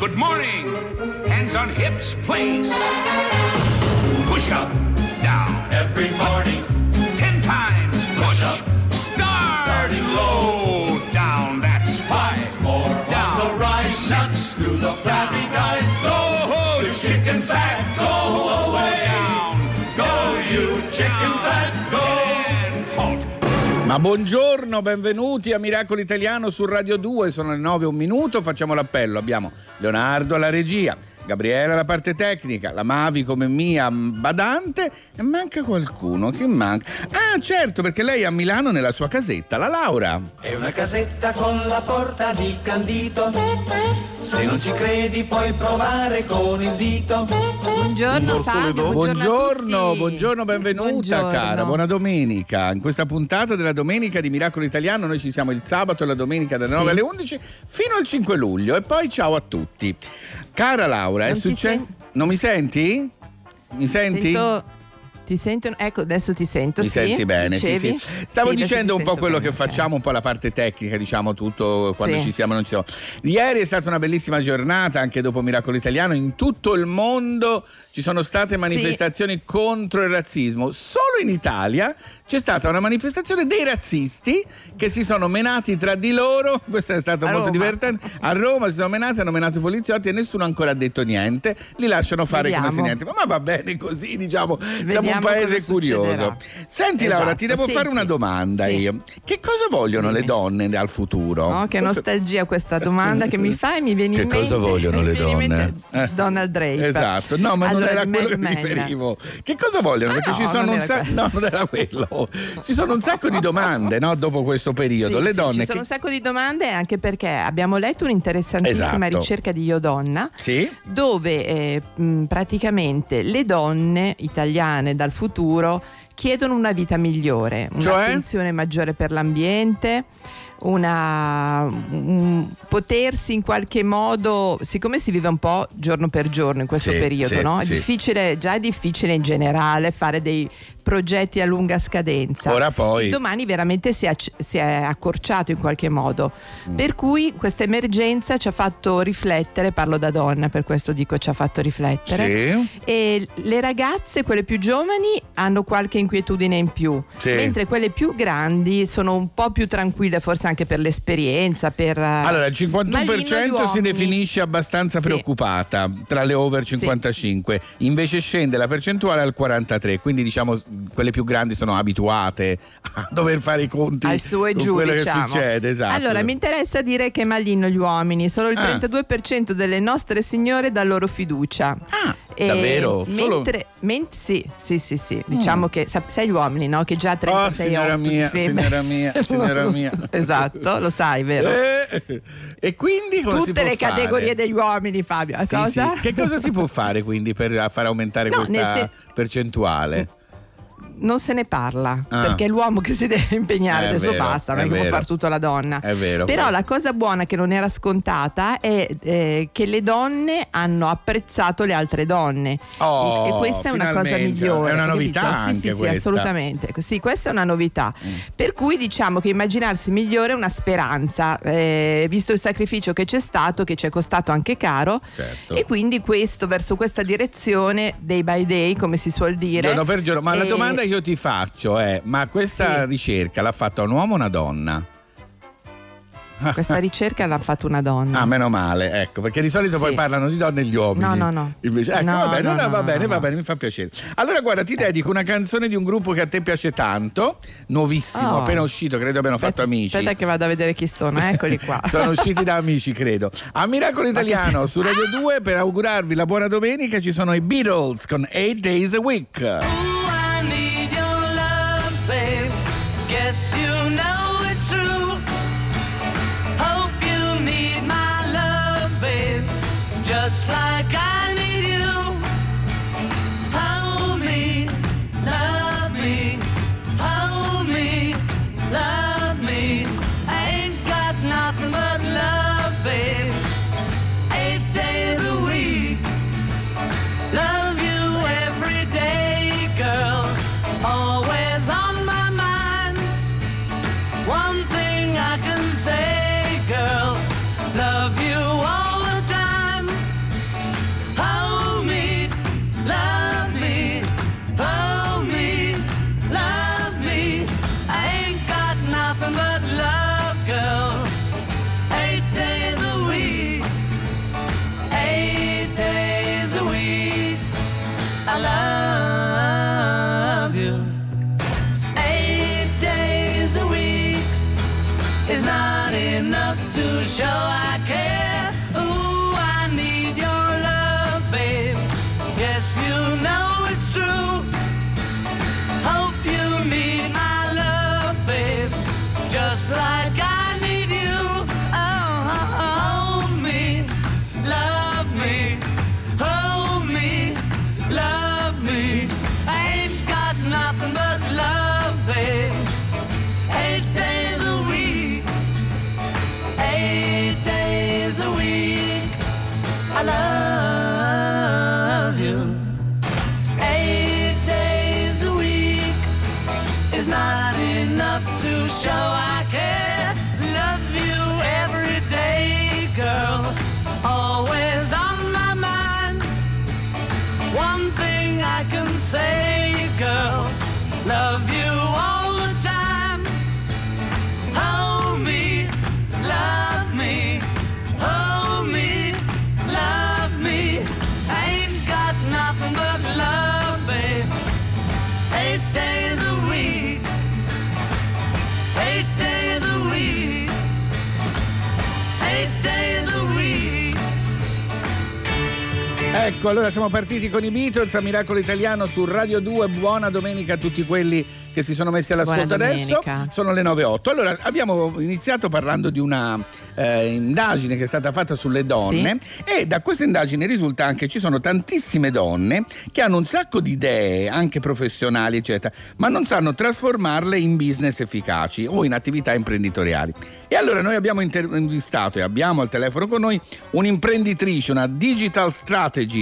Good morning. Hands on hips, place. Push up, down. Every morning. Ten times push. up. Start Starting low. Down, that's five. More Down. the rise. Six. to the flabby guys. Ma buongiorno, benvenuti a Miracolo Italiano su Radio 2, sono le 9 un minuto, facciamo l'appello. Abbiamo Leonardo alla regia, Gabriele alla parte tecnica, la Mavi come mia badante e manca qualcuno, che manca? Ah certo, perché lei è a Milano nella sua casetta, la Laura. È una casetta con la porta di candito. Se non ci credi puoi provare con il dito. Buongiorno Fabio, Buongiorno, a tutti. buongiorno, benvenuta Buongiorno. cara, buona domenica. In questa puntata della domenica di Miracolo Italiano noi ci siamo il sabato e la domenica dalle Sì. 9 alle 11 fino al 5 luglio e poi ciao a tutti. Cara Laura, è Non ti successo... sen- Non mi senti? Mi senti? Sento- ti sento, ecco adesso ti sento. Mi sì. senti bene, sì, sì. Stavo dicendo un po' quello bene, che facciamo, un po' la parte tecnica, diciamo tutto quando ci siamo e non ci siamo. Ieri è stata una bellissima giornata, anche dopo Miracolo Italiano, in tutto il mondo ci sono state manifestazioni contro il razzismo. Solo in Italia c'è stata una manifestazione dei razzisti che si sono menati tra di loro, questo è stato A molto Roma. divertente. A Roma si sono menati, hanno menato i poliziotti e nessuno ha ancora detto niente, li lasciano fare come se Vediamo. niente. Ma va bene così, diciamo, siamo un Vediamo paese curioso. succederà. Senti Laura, Esatto, ti devo senti. fare una domanda Sì. io. Che cosa vogliono le donne al futuro? Oh, che nostalgia questa domanda che mi fai, mi viene Che in mente. cosa vogliono le donne? Eh. Donald Drake. Esatto, no, ma non Allora, era il quello che Mad mi riferivo. Che cosa vogliono? Ah, Perché no, ci sono non un era sacco. No, non era quello. Ci sono un sacco di domande, no? Dopo questo periodo. Sì, le sì, donne. ci sono che- un sacco di domande anche perché abbiamo letto un'interessantissima Esatto. ricerca di Io Donna Sì? dove eh, mh, praticamente le donne italiane dal futuro chiedono una vita migliore, Cioè? un'attenzione maggiore per l'ambiente, una, un- potersi in qualche modo, siccome si vive un po' giorno per giorno in questo Sì, periodo, sì, no? è sì. difficile, già è difficile in generale fare dei progetti a lunga scadenza. Ora poi. Domani veramente si è, si è accorciato in qualche modo. Mm. Per cui questa emergenza ci ha fatto riflettere, parlo da donna, per questo dico ci ha fatto riflettere. Sì. E le ragazze, quelle più giovani, hanno qualche inquietudine in più, Sì. mentre quelle più grandi sono un po' più tranquille, forse anche per l'esperienza. Per, eh, Allora, il Ma lì 51% noi si definisce abbastanza Sì. preoccupata tra le over 55, invece scende la percentuale al 43, quindi diciamo quelle più grandi sono abituate a dover fare i conti al su e giù quello diciamo. che succede, esatto. allora mi interessa dire che malino gli uomini solo il Ah. 32% delle nostre signore dà loro fiducia Ah, E davvero? Solo- mentre, men- sì, sì, sì, sì. Diciamo che sa- sai gli uomini, no? Che già a 36 Oh, signora mia, signora mia, signora mia. esatto, lo sai, vero? Eh, e quindi cosa Tutte le fare? categorie degli uomini, Fabio. Sì, cosa? sì. Che cosa si può fare quindi per far aumentare No, questa sen- percentuale? Non se ne parla Ah. perché è l'uomo che si deve impegnare, È adesso vero, basta, non è è che può vero. fare tutto la donna. È vero. Però questo. la cosa buona che non era scontata è eh, che le donne hanno apprezzato le altre donne Oh, e, e questa è una cosa migliore. È una novità Sì, sì, sì, assolutamente. Sì, questa è una novità. Mm. Per cui diciamo che immaginarsi migliore è una speranza, eh, visto il sacrificio che c'è stato, che ci è costato anche caro. Certo. E quindi questo, verso questa direzione, day by day, come si suol dire. Giorno per giorno, ma la eh, domanda che io ti faccio è: ma questa Sì. ricerca l'ha fatta un uomo o una donna? Questa ricerca l'ha fatta una donna. Ah, meno male, ecco, perché di solito Sì. poi parlano di donne e gli uomini. No, no, no. Invece, ecco, No, va bene, no, no, va bene, va bene, mi fa piacere. Allora, guarda, ti dedico una canzone di un gruppo che a te piace tanto, nuovissimo, Oh. appena uscito, credo abbiano fatto amici. Aspetta che vado a vedere chi sono, eccoli qua. Sono usciti da amici, credo. A Miracolo Italiano su Radio 2 per augurarvi la buona domenica ci sono i Beatles con 8 Days a Week. Show One thing I can say, girl. Love you Ecco, allora siamo partiti con i Beatles a Miracolo Italiano su Radio 2. Buona domenica a tutti quelli che si sono messi all'ascolto adesso. Sono le 9.08. Allora, abbiamo iniziato parlando di una eh, indagine che è stata fatta sulle donne e da questa indagine risulta anche che ci sono tantissime donne che hanno un sacco di idee, anche professionali, eccetera, ma non sanno trasformarle in business efficaci o in attività imprenditoriali. E allora noi abbiamo intervistato e abbiamo al telefono con noi un'imprenditrice, una digital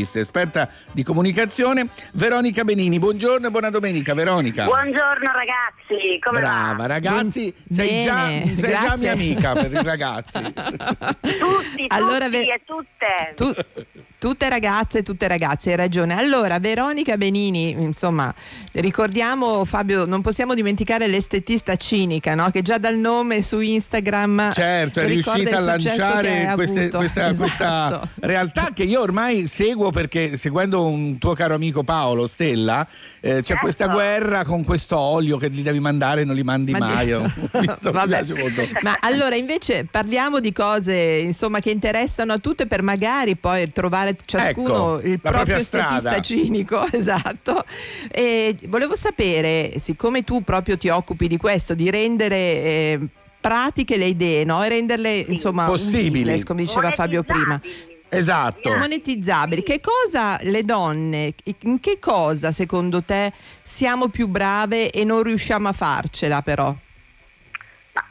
strategist, esperta di comunicazione, Veronica Benini. Buongiorno e buona domenica, Veronica. Buongiorno ragazzi, come Brava, va? ragazzi, Ben- sei, già, sei già mia amica per i ragazzi. Tutti, Allora, tutti ve- e tutte. Tu- tutte ragazze, tutte ragazze, hai ragione. Allora, Veronica Benini, insomma, ricordiamo Fabio, non possiamo dimenticare l'estetista cinica, no? che già dal nome su Instagram Certo, è riuscita a lanciare queste- questa, Esatto. questa realtà che io ormai seguo perché seguendo un tuo caro amico Paolo Stella eh, c'è Certo. questa guerra con questo olio che gli devi mandare e non li mandi Ma mai. di- Ho visto. Ma allora invece parliamo di cose insomma che interessano a tutte per magari poi trovare ciascuno Ecco, il proprio strada. cinico, esatto. E volevo sapere, siccome tu proprio ti occupi di questo, di rendere eh, pratiche le idee, no? E renderle insomma un Possibili. business, come diceva Fabio prima. Esatto. Monetizzabili, che cosa le donne, in che cosa secondo te siamo più brave e non riusciamo a farcela però?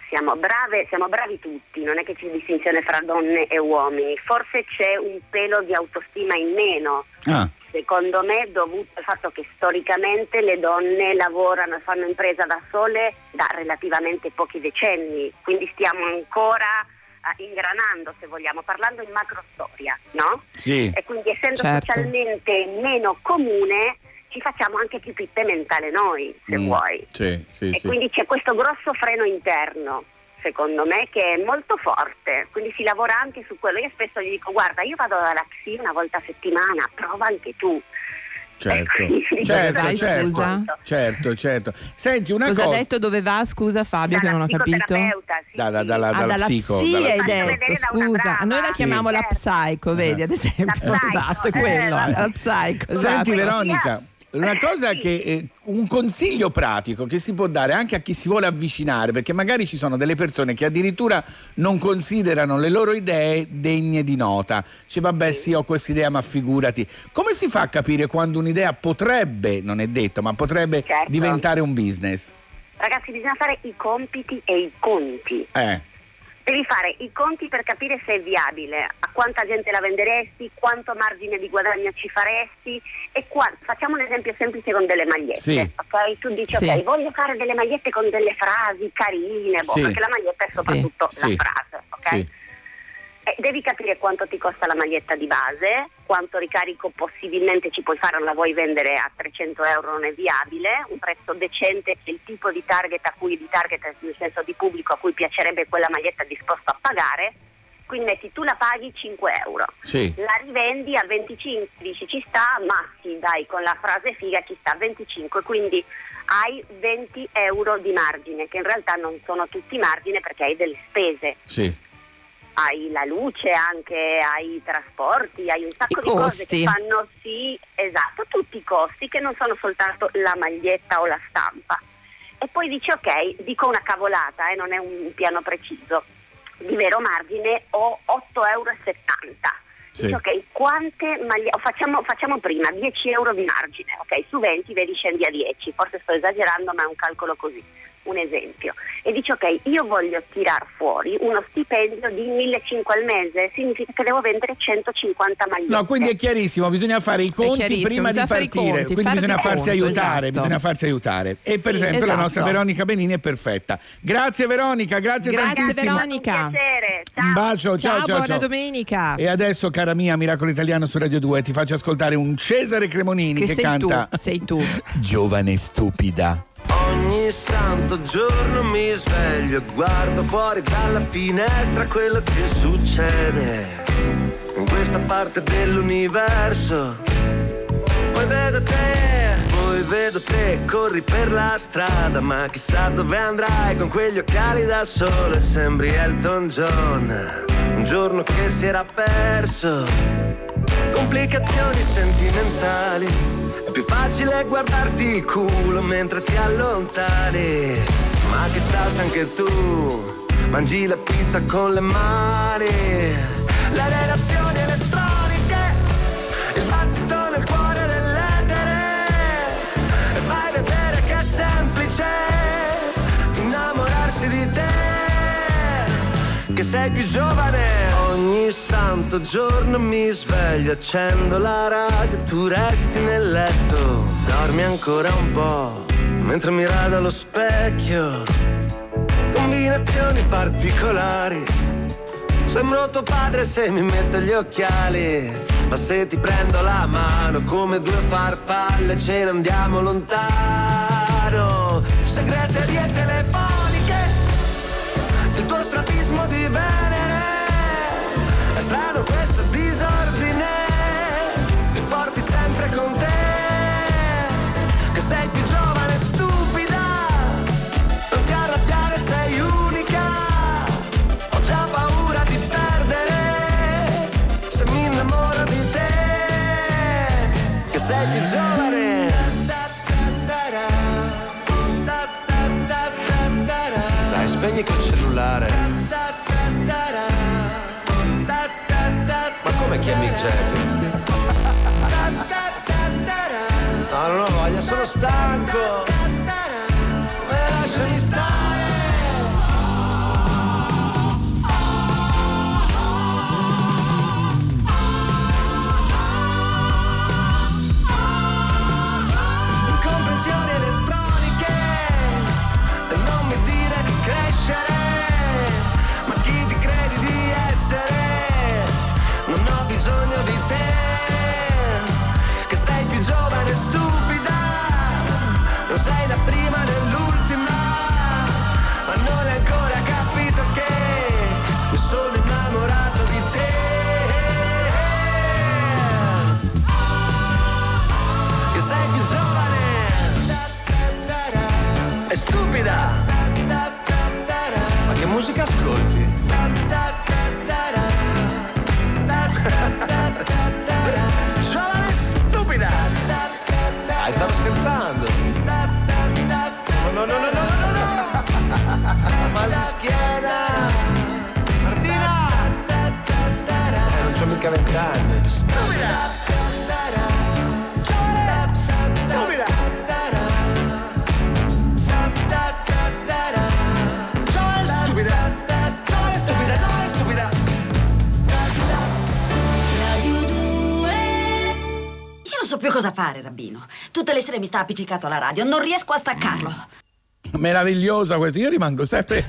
Siamo brave, siamo bravi tutti, non è che c'è distinzione fra donne e uomini. Forse c'è un pelo di autostima in meno. Ah, Secondo me dovuto al fatto che storicamente le donne lavorano e fanno impresa da sole da relativamente pochi decenni, quindi stiamo ancora eh, ingranando, se vogliamo, parlando in macrostoria, no? sì. E quindi essendo Certo. socialmente meno comune ci facciamo anche più pippe mentale noi, se Mm, vuoi. Sì, sì, E sì. quindi c'è questo grosso freno interno, secondo me, che è molto forte. Quindi si lavora anche su quello. Io spesso gli dico, guarda, io vado dalla psi una volta a settimana, prova anche tu. Certo, certo, Dai, certo, certo, certo. Senti una Cosa cosa. ha detto dove va? Scusa Fabio che Dalla non ho capito. sì, Da- da- sì. dalla- Ah, dalla dalla psico, psi dalla hai psico. detto, da scusa. Noi la Sì. chiamiamo la Certo. psycho, vedi ad esempio. La esatto, eh, quello, la psycho. esatto. Senti Esatto. Veronica, una cosa Sì. che eh, un consiglio pratico che si può dare anche a chi si vuole avvicinare, perché magari ci sono delle persone che addirittura non considerano le loro idee degne di nota. Dice vabbè sì, ho questa idea, ma figurati. Come si fa a capire quando un'idea potrebbe, non è detto, ma potrebbe Certo. diventare un business? Ragazzi, bisogna fare i compiti e i conti. Eh, Devi fare i conti per capire se è viabile, a quanta gente la venderesti, quanto margine di guadagno ci faresti e qua, facciamo un esempio semplice con delle magliette. Sì. ok? Tu dici Sì. ok, voglio fare delle magliette con delle frasi carine, boh, Sì. perché la maglietta è soprattutto Sì. la frase, ok? Sì. E devi capire quanto ti costa la maglietta di base, quanto ricarico possibilmente ci puoi fare, non la vuoi vendere a 300 euro, non è viabile, un prezzo decente che il tipo di target a cui, di target nel senso di pubblico a cui piacerebbe quella maglietta disposto a pagare, quindi metti tu la paghi 5 euro, Sì. la rivendi a 25, dici ci sta, ma sì dai con la frase figa ci sta a 25, quindi hai 20 euro di margine, che in realtà non sono tutti margine perché hai delle spese. Sì. Hai la luce, anche hai i trasporti, hai un sacco I di cose costi. che fanno sì, esatto, tutti i costi che non sono soltanto la maglietta o la stampa. E poi dici ok, dico una cavolata, eh, non è un piano preciso, di vero margine ho 8,70 euro. Sì. Dici ok, quante magliette, facciamo, facciamo prima 10 euro di margine, ok, su 20 vedi scendi a 10, forse sto esagerando ma è un calcolo così, un esempio. E dici ok, io voglio tirar fuori uno stipendio di 1.500 al mese, significa che devo vendere 150 magliette. No, quindi è chiarissimo, bisogna fare i conti prima di partire, conti, quindi bisogna farsi conto, aiutare, esatto. bisogna farsi aiutare. E per Sì, esempio la esatto. nostra Veronica Benini è perfetta. Grazie Veronica, grazie, Grazie, tantissimo. Veronica. Un piacere, ciao. Un bacio, ciao Ciao, ciao. buona ciao. domenica. E adesso, cara mia, Miracolo Italiano su Radio 2, ti faccio ascoltare un Cesare Cremonini che, Che sei canta tu, sei tu. Giovane stupida. Ogni santo giorno mi sveglio e guardo fuori dalla finestra quello che succede in questa parte dell'universo. Poi vedo te, poi vedo te, corri per la strada, ma chissà dove andrai con quegli occhiali da sole, sembri Elton John, un giorno che si era perso complicazioni sentimentali. Più facile guardarti il culo mentre ti allontani. Ma chissà se anche tu mangi la pizza con le mani. Le relazioni elettroniche, il battito nel cuore dell'etere. Vai a vedere che è semplice che sei più giovane. Ogni santo giorno mi sveglio, accendo la radio, tu resti nel letto, dormi ancora un po', mentre mi rado allo specchio. Combinazioni particolari. Sembro tuo padre se mi metto gli occhiali. Ma se ti prendo la mano come due farfalle ce ne andiamo lontano. Segreterie telefoniche il sei più giovane dai spegni quel cellulare ma come chiami Jackie? Mica vent'anni! Stupida! Stupida! Io non so più cosa fare, Rabbino. Tutte le sere mi sta appiccicato alla radio, non riesco a staccarlo. Meravigliosa questa, io rimango sempre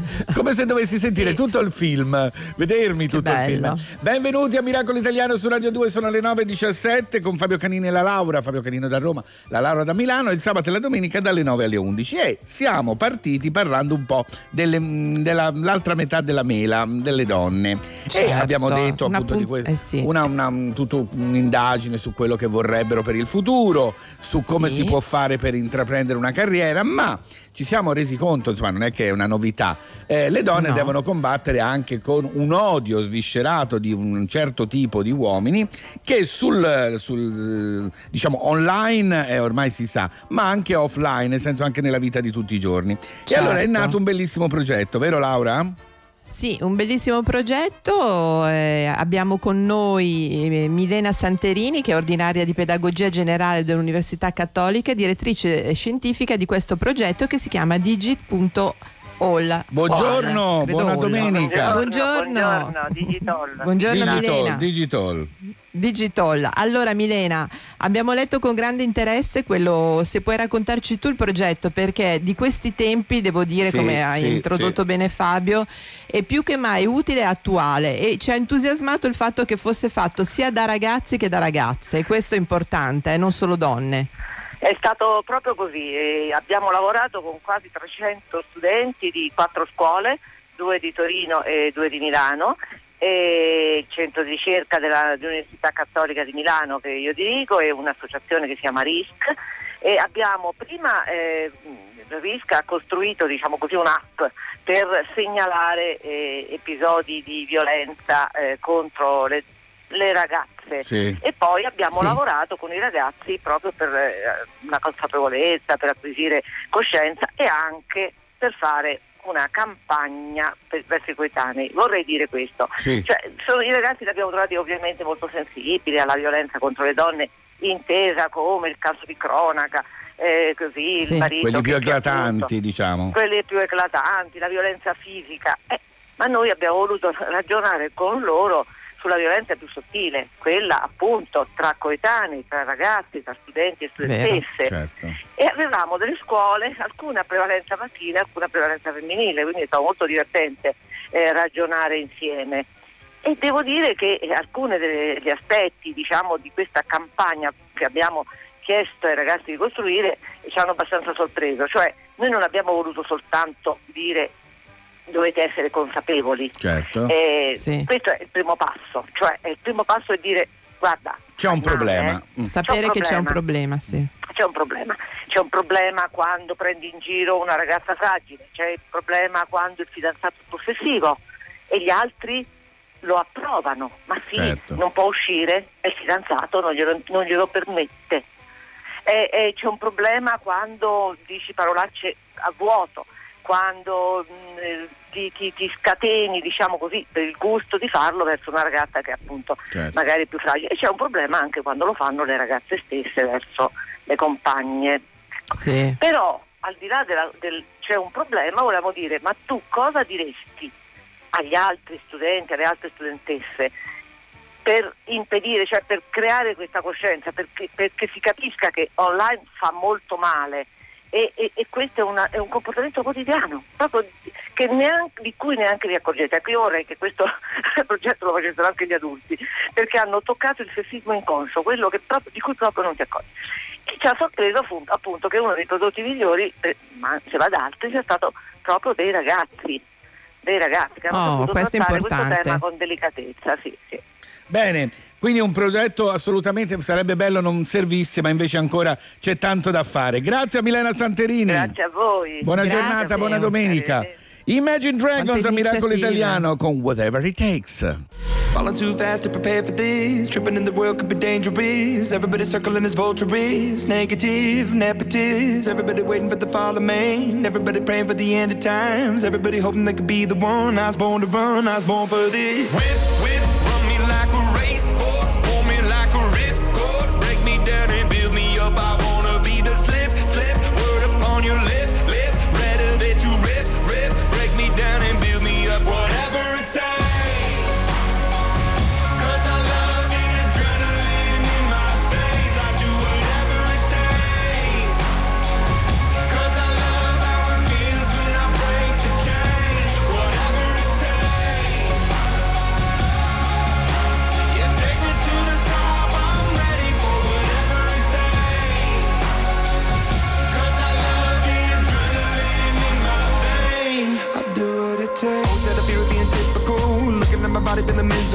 come se dovessi sentire tutto il film, vedermi tutto il bello. film. Benvenuti a Miracolo Italiano su Radio 2, sono le 9.17 con Fabio Canini e la Laura, Fabio Canino da Roma, la Laura da Milano, il sabato e la domenica dalle 9 alle 11 e siamo partiti parlando un po' dell'altra metà della mela, delle donne. e Certo, abbiamo detto una appunto pun- di questo, eh sì. una, una- tutto un'indagine su quello che vorrebbero per il futuro, su come Sì. si può fare per intraprendere una carriera, ma ci siamo resi conto, insomma non è che è una novità, eh, le donne No. devono combattere anche con un odio sviscerato di un certo tipo di uomini che sul, sul, diciamo online eh, ormai si sa, ma anche offline, nel senso anche nella vita di tutti i giorni. E Certo. allora è nato un bellissimo progetto, vero Laura? Sì, un bellissimo progetto. eh, abbiamo con noi eh, Milena Santerini, che è ordinaria di pedagogia generale dell'Università Cattolica e direttrice scientifica di questo progetto che si chiama digit.all. Buongiorno, All, buona all. domenica. Buongiorno. Buongiorno, Digitol. Buongiorno Digital, Milena. digital. Digital. Allora Milena, abbiamo letto con grande interesse quello, se puoi raccontarci tu il progetto, perché di questi tempi, devo dire, Sì, come hai sì, introdotto sì. bene Fabio, è più che mai utile e attuale e ci ha entusiasmato il fatto che fosse fatto sia da ragazzi che da ragazze e questo è importante, eh, non solo donne. È stato proprio così, abbiamo lavorato con quasi 300 studenti di quattro scuole, due di Torino e due di Milano, e il centro di ricerca dell'Università Cattolica di Milano che io dirigo e un'associazione che si chiama RISC e abbiamo prima eh, RISC ha costruito diciamo così un'app per segnalare eh, episodi di violenza eh, contro le, le ragazze Sì. e poi abbiamo Sì. lavorato con i ragazzi proprio per eh, una consapevolezza, per acquisire coscienza e anche per fare una campagna per, verso i coetanei. Vorrei dire questo. Sì. Cioè, sono- I ragazzi li abbiamo trovati ovviamente molto sensibili alla violenza contro le donne, intesa come il caso di cronaca, eh, così Sì. il marito Quelli più eclatanti, diciamo. quelli più eclatanti, la violenza fisica. Eh, ma noi abbiamo voluto ragionare con loro sulla violenza più sottile, quella appunto tra coetanei, tra ragazzi, tra studenti e studentesse. Certo. E avevamo delle scuole, alcune a prevalenza maschile, alcune a prevalenza femminile, quindi è stato molto divertente eh, ragionare insieme. E devo dire che alcuni degli aspetti diciamo, di questa campagna che abbiamo chiesto ai ragazzi di costruire ci hanno abbastanza sorpreso, cioè noi non abbiamo voluto soltanto dire dovete essere consapevoli. Certo. Eh, Sì. Questo è il primo passo, cioè è il primo passo è dire guarda, C'è un problema. eh. Mm. Sapere che c'è un problema, sì. C'è un problema, c'è un problema quando prendi in giro una ragazza fragile, c'è il problema quando il fidanzato è possessivo e gli altri lo approvano, ma sì, Certo. non può uscire e il fidanzato non glielo, non glielo permette. E, e c'è un problema quando dici parolacce a vuoto, quando mh, eh, ti, ti- ti scateni, diciamo così, per il gusto di farlo verso una ragazza che appunto Certo. magari è più fragile. E c'è un problema anche quando lo fanno le ragazze stesse verso le compagne. Sì. Però al di là della- del c'è un problema, volevamo dire, ma tu cosa diresti agli altri studenti, alle altre studentesse per impedire, cioè per creare questa coscienza, perché, perché si capisca che online fa molto male e, e- e questo è, una- è un comportamento quotidiano, neanche- di cui neanche vi accorgete. Ecco, io vorrei che questo progetto lo facessero anche gli adulti, perché hanno toccato il sessismo inconscio, quello proprio- di cui proprio non ti accorgi. E ci ha sorpreso appunto, appunto che uno dei prodotti migliori, eh, ma se va da altri, sia stato proprio dei ragazzi. Dei ragazzi che hanno Oh, questo è trattare questo importante. tema con delicatezza, sì, sì. Bene, quindi un progetto assolutamente sarebbe bello non servisse, ma invece ancora c'è tanto da fare. Grazie a Milena Santerini. Grazie a voi. Buona Grazie. giornata, buona domenica. Imagine Dragons a Miracolo. Italiano con Whatever It Takes. Falling too fast to prepare for this. Tripping in the world could be dangerous. Everybody circling as vultures. Negative, nepotist. Everybody waiting for the fall of man. Everybody praying for the end of times. Everybody hoping they could be the one. I was born to run. I was born for this. Whip,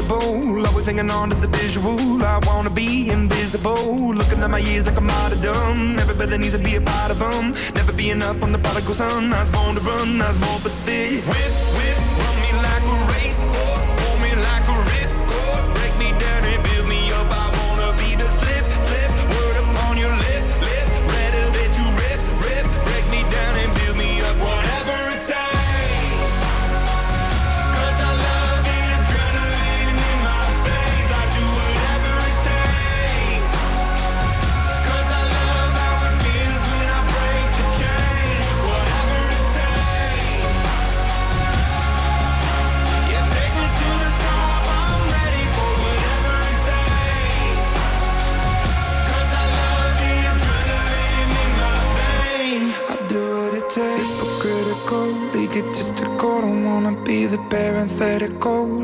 miserable. Always hanging on to the visual. I wanna be invisible. Looking at my years like I'm martyrdom. Everybody needs to be a part of them. Never be enough on the prodigal son. I was born to run, I was born for this. Whip,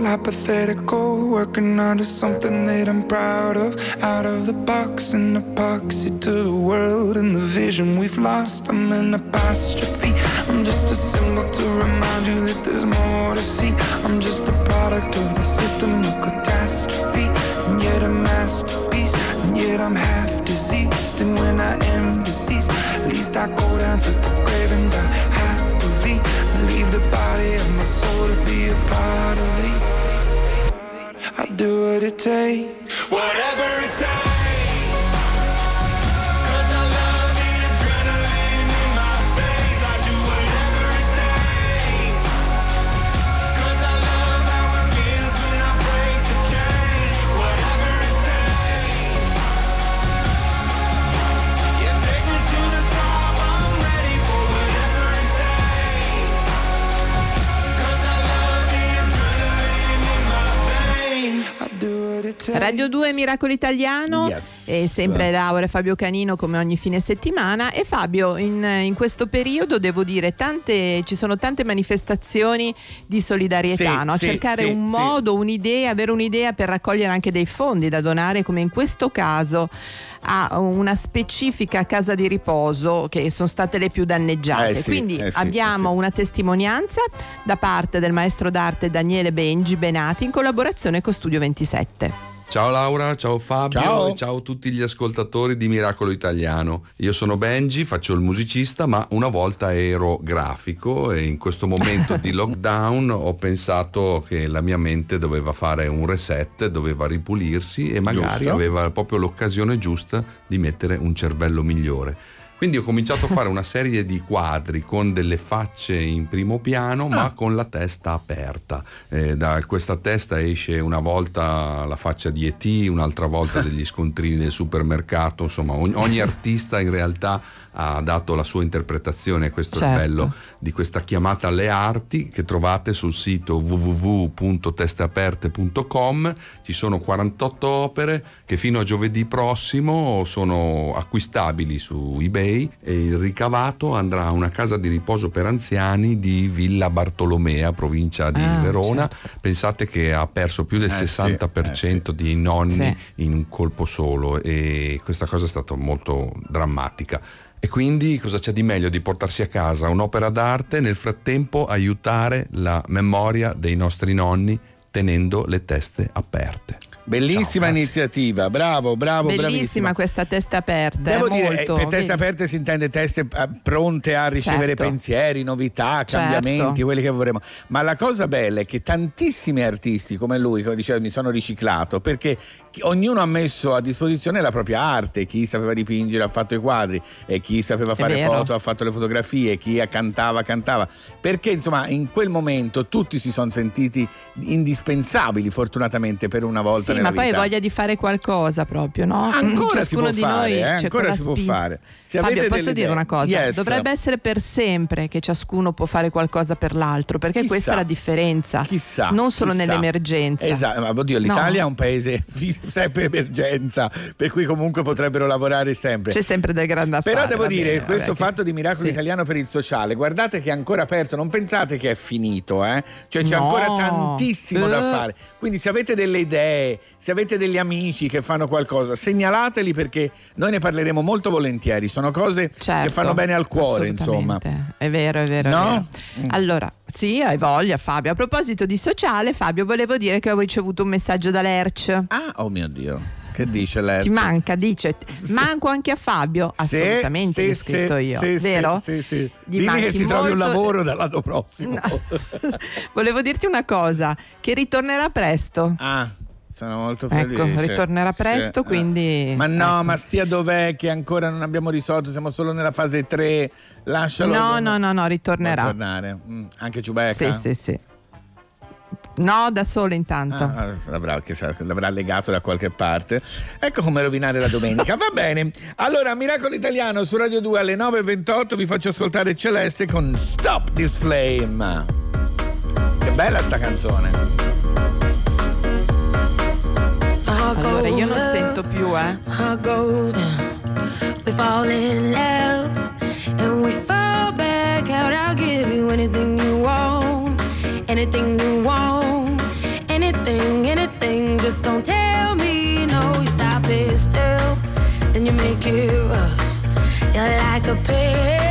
hypothetical. Working on to something that I'm proud of. Out of the box, an epoxy to the world and the vision we've lost. I'm an apostrophe. I'm just a symbol to remind you that there's more to see. I'm just a product of the system of catastrophe. And yet a masterpiece. And yet I'm half diseased. And when I am deceased, at least I go down to the grave and die happily. Leave the body of my soul to be a part of me. I do what it takes. Whatever it takes. Radio 2 Miracolo Italiano. Yes. e sempre Laura e Fabio Canino come ogni fine settimana. E Fabio in, in questo periodo devo dire tante, ci sono tante manifestazioni di solidarietà Sì, no? sì, cercare sì, un modo, un'idea, avere un'idea per raccogliere anche dei fondi da donare come in questo caso a una specifica casa di riposo che sono state le più danneggiate. Eh sì, quindi eh sì, abbiamo eh sì. una testimonianza da parte del maestro d'arte Daniele Bengi Benati in collaborazione con Studio 27 Ciao Laura, ciao Fabio Ciao. e ciao a tutti gli ascoltatori di Miracolo Italiano. Io sono Benji, faccio il musicista, ma una volta ero grafico e in questo momento di lockdown ho pensato che la mia mente doveva fare un reset, doveva ripulirsi e magari Giusto. aveva proprio l'occasione giusta di mettere un cervello migliore. Quindi ho cominciato a fare una serie di quadri con delle facce in primo piano, ma con la testa aperta. Eh, da questa testa esce una volta la faccia di E.T., un'altra volta degli scontrini del supermercato. Insomma, ogni, ogni artista in realtà ha dato la sua interpretazione a questo è Certo. bello di questa chiamata alle arti che trovate sul sito www.testeaperte.com ci sono 48 opere che fino a giovedì prossimo sono acquistabili su ebay e il ricavato andrà a una casa di riposo per anziani di Villa Bartolomea provincia di Ah, Verona certo. pensate che ha perso più del Eh sì, 60% di nonni Sì. in un colpo solo e questa cosa è stata molto drammatica. E quindi cosa c'è di meglio di portarsi a casa un'opera d'arte e nel frattempo aiutare la memoria dei nostri nonni tenendo le teste aperte. Bellissima Ciao, iniziativa, bravo, bravo, Bellissima bravissima. questa testa aperta. Devo eh, dire, eh, molto, per teste vedi? aperte si intende teste eh, pronte a ricevere Certo. pensieri, novità, cambiamenti, Certo. quelli che vorremmo. Ma la cosa bella è che tantissimi artisti come lui, come diceva, mi sono riciclato perché ognuno ha messo a disposizione la propria arte. Chi sapeva dipingere ha fatto i quadri, e chi sapeva fare foto ha fatto le fotografie, chi cantava cantava. Perché insomma in quel momento tutti si sono sentiti indispensabili, fortunatamente per una volta Sì, ma poi vita. voglia di fare qualcosa proprio, no? Ancora si Ciascuno può di fare, noi eh, ancora si può fare. Se Fabio, avete posso delle dire idee- una cosa? Yes. Dovrebbe essere per sempre che ciascuno può fare qualcosa per l'altro, perché Chissà. questa è la differenza. Chissà, non solo chissà. nell'emergenza. Esatto, ma oddio, No. l'Italia è un paese sempre emergenza, per cui comunque potrebbero lavorare sempre. C'è sempre del grande affare. Però devo dire, bene, questo vabbè, fatto di miracolo sì. italiano per il sociale, guardate che è ancora aperto, non pensate che è finito, eh? Cioè c'è No. ancora tantissimo da Eh. fare. Quindi se avete delle idee, se avete degli amici che fanno qualcosa, segnalateli perché noi ne parleremo molto volentieri. Sono cose che Certo, fanno bene al cuore, insomma. È vero, è vero. è No? vero. Allora, sì, hai voglia Fabio. A proposito di sociale, Fabio, volevo dire che ho ricevuto un messaggio da Lerch. Ah, oh mio Dio. Che dice lei? Ti manca, dice. Manco anche a Fabio? Sì, Assolutamente, sì, l'ho scritto sì, io. sì, vero? Sì, sì, sì. Gli Digli che manchi si trovi un molto- lavoro dall'anno prossimo. Volevo dirti una cosa, che ritornerà presto. Ah, sono molto felice. Ecco, ritornerà Sì. presto, Ah. quindi... Ma no, ecco. ma stia dov'è che ancora non abbiamo risolto, siamo solo nella fase 3. Lascialo. No, no, no, no, ritornerà. tornare. Mm, Anche Ciubecca? Sì, sì, sì. No, da solo intanto. Ah, l'avrà, sa- l'avrà legato da qualche parte. Ecco come rovinare la domenica. Va bene. Allora, Miracolo Italiano su Radio 2 alle 9.28 vi faccio ascoltare Celeste con Stop This Flame. Che bella sta canzone. Allora, io non sento più, eh. I'll give you anything you want, anything you want, anything, anything. Just don't tell me no. You stop it still, then you make it rush. You're like a pill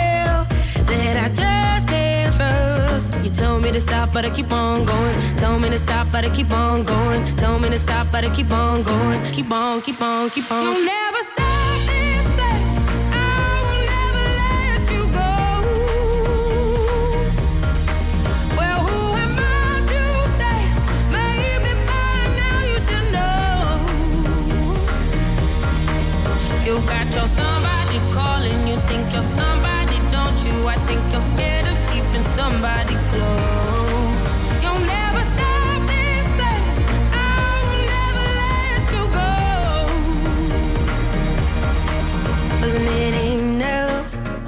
to stop, but I keep on going. Tell me to stop, but I keep on going. Tell me to stop, but I keep on going. Keep on, keep on, keep on. You'll never stop you go. Well, who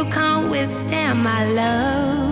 you can't withstand my love.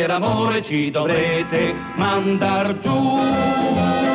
Per amore ci dovrete mandar giù.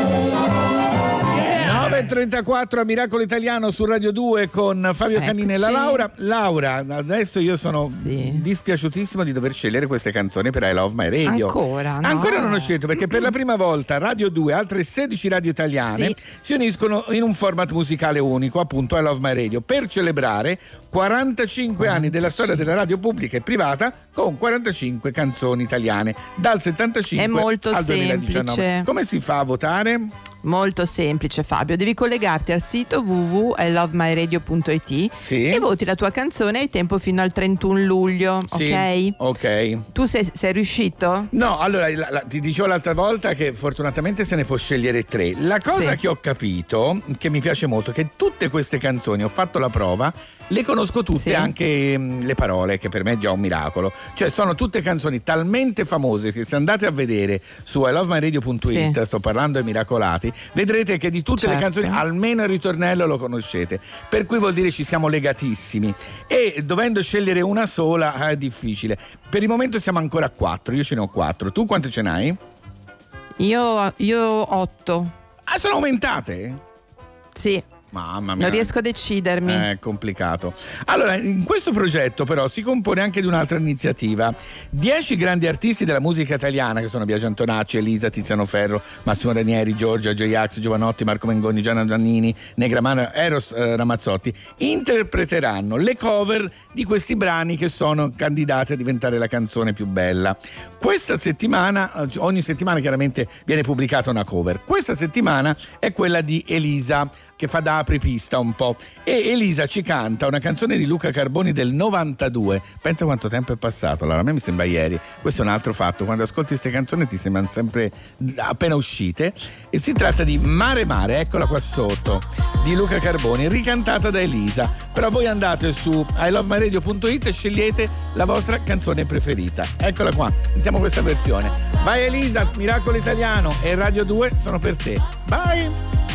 9.34 a Miracolo Italiano su Radio 2 con Fabio Canini e la Eccoci. Laura. Laura, adesso io sono dispiaciutissimo di dover scegliere queste canzoni per I Love My Radio. Ancora, no? Ancora non ho scelto perché per la prima volta Radio 2 e altre 16 radio italiane Sì. si uniscono in un format musicale unico, appunto I Love My Radio, per celebrare 45 anni della storia della radio pubblica e privata con 45 canzoni italiane dal 75 È molto al 2019. semplice. Come si fa a votare? Molto semplice Fabio, devi collegarti al sito www.ilovemyradio.it Sì. e voti la tua canzone hai tempo fino al 31 luglio, Sì, ok? Ok. Tu sei, sei riuscito? No, allora la- la- ti dicevo l'altra volta che fortunatamente se ne può scegliere tre. La cosa Sì. che ho capito, che mi piace molto, è che tutte queste canzoni, ho fatto la prova, le conosco tutte, Sì. anche mm, le parole, che per me è già un miracolo. Cioè sono tutte canzoni talmente famose che se andate a vedere su ilovemyradio.it, Sì. sto parlando ai miracolati, vedrete che di tutte le Certo. canzoni almeno il ritornello lo conoscete. Per cui vuol dire ci siamo legatissimi. E dovendo scegliere una sola ah, è difficile. Per il momento siamo ancora a quattro, io ce ne ho quattro. Tu quante ce n'hai? Io, io ho 8. Ah, sono aumentate? Sì. Mamma mia. Non riesco a decidermi. È complicato. Allora, in questo progetto però si compone anche di un'altra iniziativa. Dieci grandi artisti della musica italiana, che sono Biagio Antonacci, Elisa, Tiziano Ferro, Massimo Ranieri, Giorgia, J-Ax, Giovanotti, Marco Mengoni, Gianna Giannini, Negramano, Eros eh, Ramazzotti, interpreteranno le cover di questi brani che sono candidati a diventare la canzone più bella. Questa settimana, eh, ogni settimana chiaramente viene pubblicata una cover. Questa settimana è quella di Elisa, che fa da apripista un po'. E Elisa ci canta una canzone di Luca Carboni del 92. Pensa quanto tempo è passato. Allora, a me mi sembra ieri. Questo è un altro fatto. Quando ascolti queste canzoni ti sembrano sempre appena uscite. E si tratta di Mare Mare, eccola qua sotto, di Luca Carboni, ricantata da Elisa. Però voi andate su ilovemyradio.it e scegliete la vostra canzone preferita. Eccola qua, sentiamo questa versione. Vai Elisa, Miracolo Italiano e Radio 2 sono per te. Bye!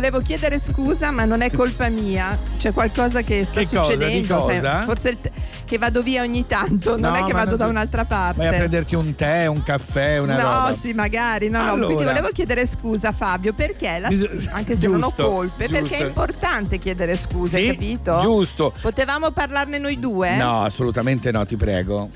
Volevo chiedere scusa, ma non è colpa mia. C'è qualcosa che sta Che cosa? succedendo. Sai, cosa? forse il te- che vado via ogni tanto, non No, è che vado non da un'altra parte. Vai a prenderti un tè, un caffè, una no, roba. sì, magari. No, no. Allora. Quindi volevo chiedere scusa, Fabio, perché la- Bis- anche se non ho giusto, colpe, perché giusto. è importante chiedere scuse, Sì, hai capito? giusto. Potevamo parlarne noi due? No, assolutamente no, ti prego.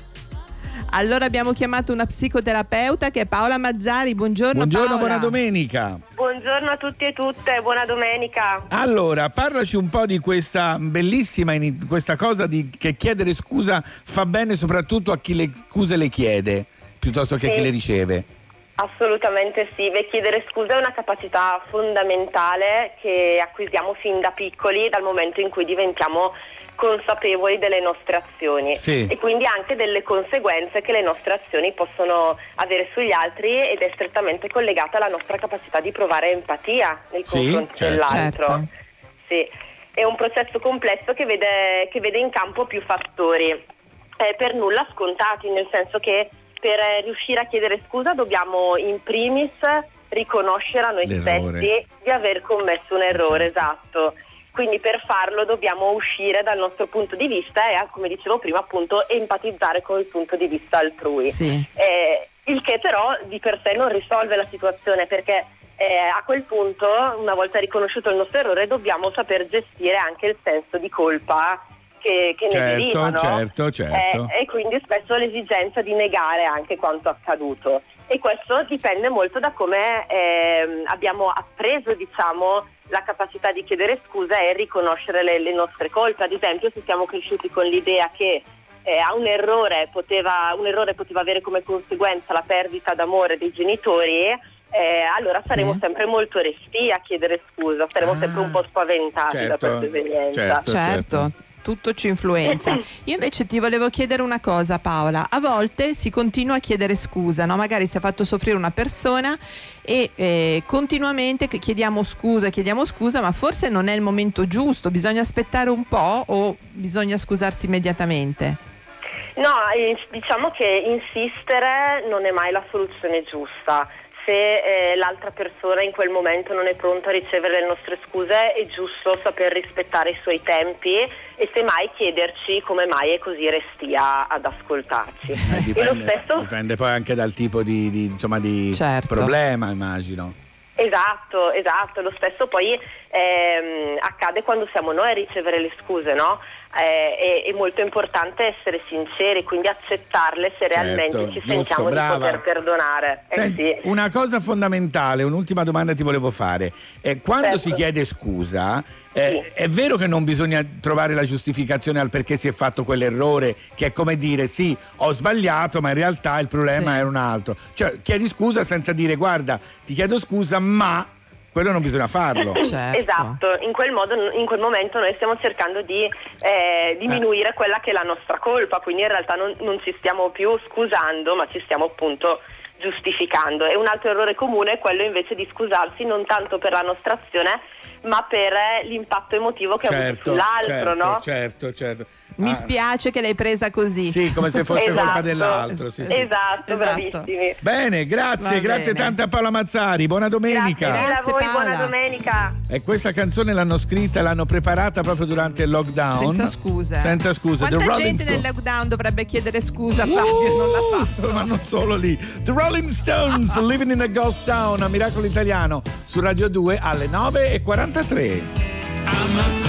Allora abbiamo chiamato una psicoterapeuta che è Paola Mazzari. Buongiorno, Buongiorno, Paola. buona domenica. Buongiorno a tutti e tutte, buona domenica. Allora, parlaci un po' di questa bellissima questa cosa di che chiedere scusa fa bene soprattutto a chi le scuse le chiede, piuttosto che a chi Sì. le riceve. Assolutamente sì, beh, chiedere scusa è una capacità fondamentale che acquisiamo fin da piccoli dal momento in cui diventiamo consapevoli delle nostre azioni Sì. e quindi anche delle conseguenze che le nostre azioni possono avere sugli altri ed è strettamente collegata alla nostra capacità di provare empatia nei Sì, confronti certo. dell'altro. Certo. Sì, è un processo complesso che vede, che vede in campo più fattori, eh, per nulla scontati, nel senso che per eh, riuscire a chiedere scusa dobbiamo in primis riconoscere a noi L'errore. stessi di aver commesso un errore, esatto. Quindi per farlo dobbiamo uscire dal nostro punto di vista e, come dicevo prima, appunto empatizzare con il punto di vista altrui. Sì. Eh, il che però di per sé non risolve la situazione perché eh, a quel punto, una volta riconosciuto il nostro errore, dobbiamo saper gestire anche il senso di colpa che, che ne Certo, deriva. no? certo, certo. Eh, e quindi spesso l'esigenza di negare anche quanto accaduto. E questo dipende molto da come ehm, abbiamo appreso, diciamo, la capacità di chiedere scusa e riconoscere le, le nostre colpe. Ad esempio, se siamo cresciuti con l'idea che eh, a un errore, poteva, un errore poteva avere come conseguenza la perdita d'amore dei genitori, eh, allora saremo Sì. sempre molto resti a chiedere scusa, saremo sempre un po' spaventati da certo, questa evenienza. certo. Tutto ci influenza. Io invece ti volevo chiedere una cosa, Paola. A volte si continua a chiedere scusa, no? Magari si è fatto soffrire una persona e eh, continuamente chiediamo scusa, chiediamo scusa, ma forse non è il momento giusto. Bisogna aspettare un po' o bisogna scusarsi immediatamente? No, eh, diciamo che insistere non è mai la soluzione giusta. Se eh, l'altra persona in quel momento non è pronta a ricevere le nostre scuse, è giusto saper rispettare i suoi tempi e semmai chiederci come mai è così restia ad ascoltarci. Eh, e lo dipende, stesso dipende poi anche dal tipo di, di, insomma, di Certo. problema, immagino. Esatto, esatto, lo stesso poi ehm, accade quando siamo noi a ricevere le scuse, no? Eh, è, è molto importante essere sinceri, quindi accettarle se realmente Certo, ci giusto, sentiamo brava. di poter perdonare. Eh Senti, sì. Una cosa fondamentale, un'ultima domanda ti volevo fare. Eh, quando Certo. si chiede scusa, eh, è vero che non bisogna trovare la giustificazione al perché si è fatto quell'errore, che è come dire sì, ho sbagliato, ma in realtà il problema era un altro. Cioè, chiedi scusa senza dire guarda, ti chiedo scusa, ma quello non bisogna farlo. Certo. Esatto, in quel, modo, in quel momento noi stiamo cercando di eh, diminuire quella che è la nostra colpa, quindi in realtà non, non ci stiamo più scusando, ma ci stiamo appunto giustificando. E un altro errore comune è quello invece di scusarsi non tanto per la nostra azione, ma per eh, l'impatto emotivo che certo, ha avuto certo, sull'altro, certo, no? Certo, certo. Mi ah. spiace che l'hai presa così. Sì, come se fosse esatto. colpa dell'altro. Sì, sì. Esatto, esatto, bravissimi. Bene, grazie, bene. grazie tanto a Paola Mazzari. Buona domenica. Grazie, grazie a voi, Paola. buona domenica. E questa canzone l'hanno scritta, l'hanno preparata proprio durante il lockdown. Senza scusa. Senza scusa. Quanta The gente nel lockdown dovrebbe chiedere scusa a uh, Fabio, non l'ha uh, fatto. Ma non solo lì. The Rolling Stones, Living in a Ghost Town, a Miracolo Italiano, su Radio 2 alle 9.40. 1973.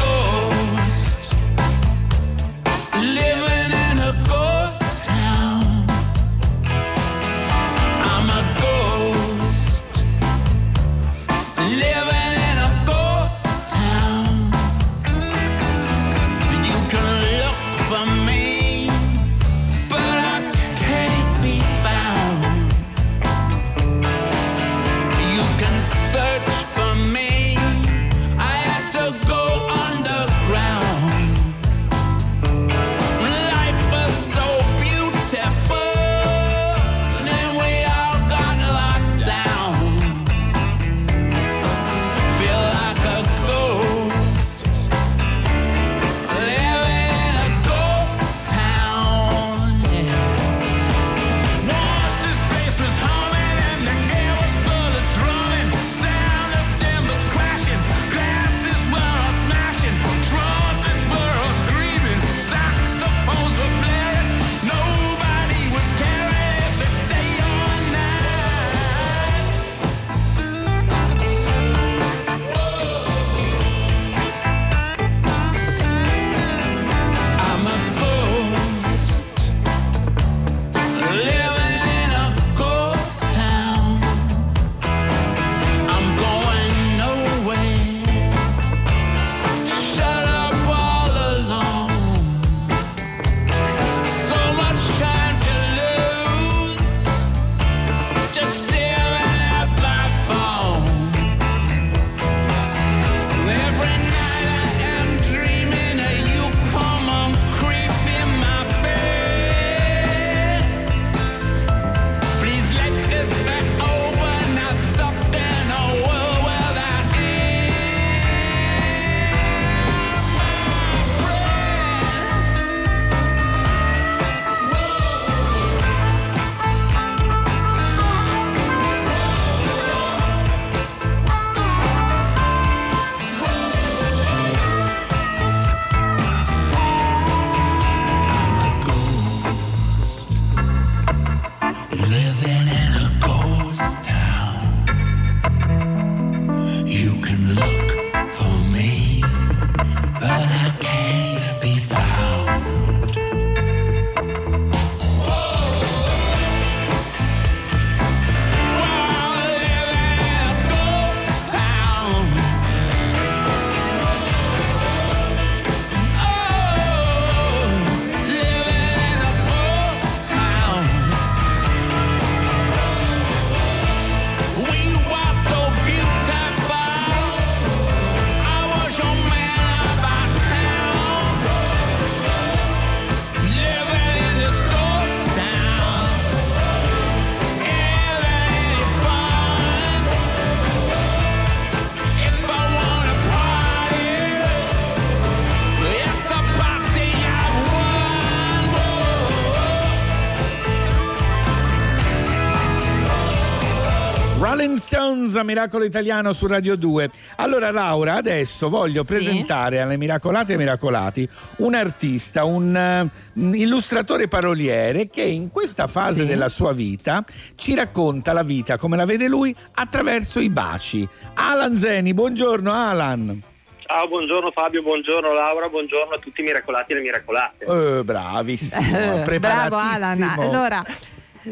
Stones a Miracolo Italiano su Radio 2. Allora Laura, adesso voglio presentare alle Miracolate e Miracolati un artista, un eh, illustratore paroliere che in questa fase Sì. della sua vita ci racconta la vita come la vede lui attraverso i baci. Alan Zeni, buongiorno Alan. Ciao, buongiorno Fabio, buongiorno Laura, buongiorno a tutti i miracolati e le miracolate. Eh, bravissimo, Eh, Bravo Alan. preparatissimo. Allora,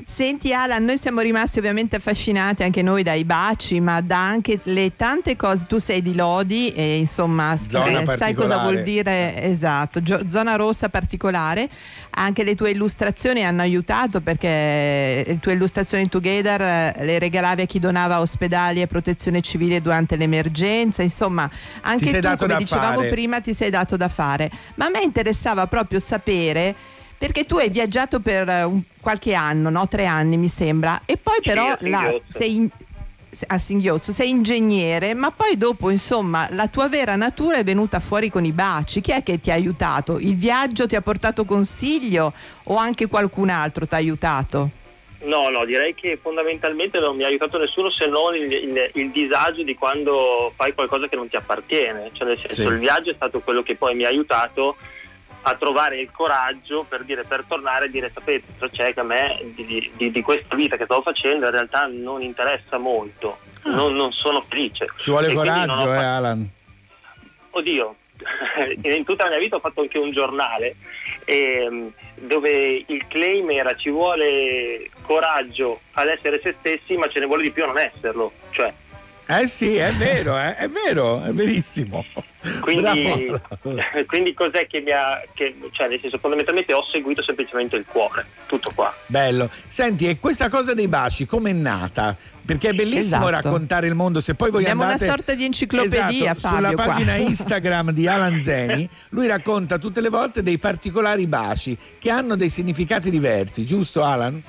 senti Alan, noi siamo rimasti ovviamente affascinati anche noi dai baci, ma da anche le tante cose. Tu sei di Lodi e insomma sai cosa vuol dire esatto, gio- zona rossa particolare. Anche le tue illustrazioni hanno aiutato perché le tue illustrazioni together eh, le regalavi a chi donava ospedali e protezione civile durante l'emergenza. Insomma, anche tu, come dicevamo fare. prima, ti sei dato da fare. Ma a me interessava proprio sapere perché tu hai viaggiato per eh, un- qualche anno, no? tre anni mi sembra, e poi però a là Singhiozzo. sei in- a Singhiozzo, sei ingegnere, ma poi dopo insomma la tua vera natura è venuta fuori con i baci. Chi è che ti ha aiutato? Il viaggio ti ha portato consiglio o anche qualcun altro ti ha aiutato? No, no, direi che fondamentalmente non mi ha aiutato nessuno se non il, il- il disagio di quando fai qualcosa che non ti appartiene. Cioè, nel senso, Sì. il viaggio è stato quello che poi mi ha aiutato a trovare il coraggio per dire per tornare e dire sapete c'è che a me di, di- di questa vita che stavo facendo in realtà non interessa molto non, non sono felice Ci vuole E coraggio, ho eh fatto- Alan. Oddio, in tutta la mia vita ho fatto anche un giornale ehm, dove il claim era ci vuole coraggio ad essere se stessi ma ce ne vuole di più a non esserlo. Cioè, Eh sì, è vero, eh, è vero, è verissimo. quindi, quindi cos'è che mi ha... Che, cioè nel senso fondamentalmente ho seguito semplicemente il cuore, tutto qua. Bello. Senti, e questa cosa dei baci come è nata? Perché è bellissimo Esatto. raccontare il mondo. Se poi voi Abbiamo andate una sorta di enciclopedia, Esatto, Fabio, sulla qua. pagina Instagram di Alan Zeni, lui racconta tutte le volte dei particolari baci che hanno dei significati diversi, giusto Alan?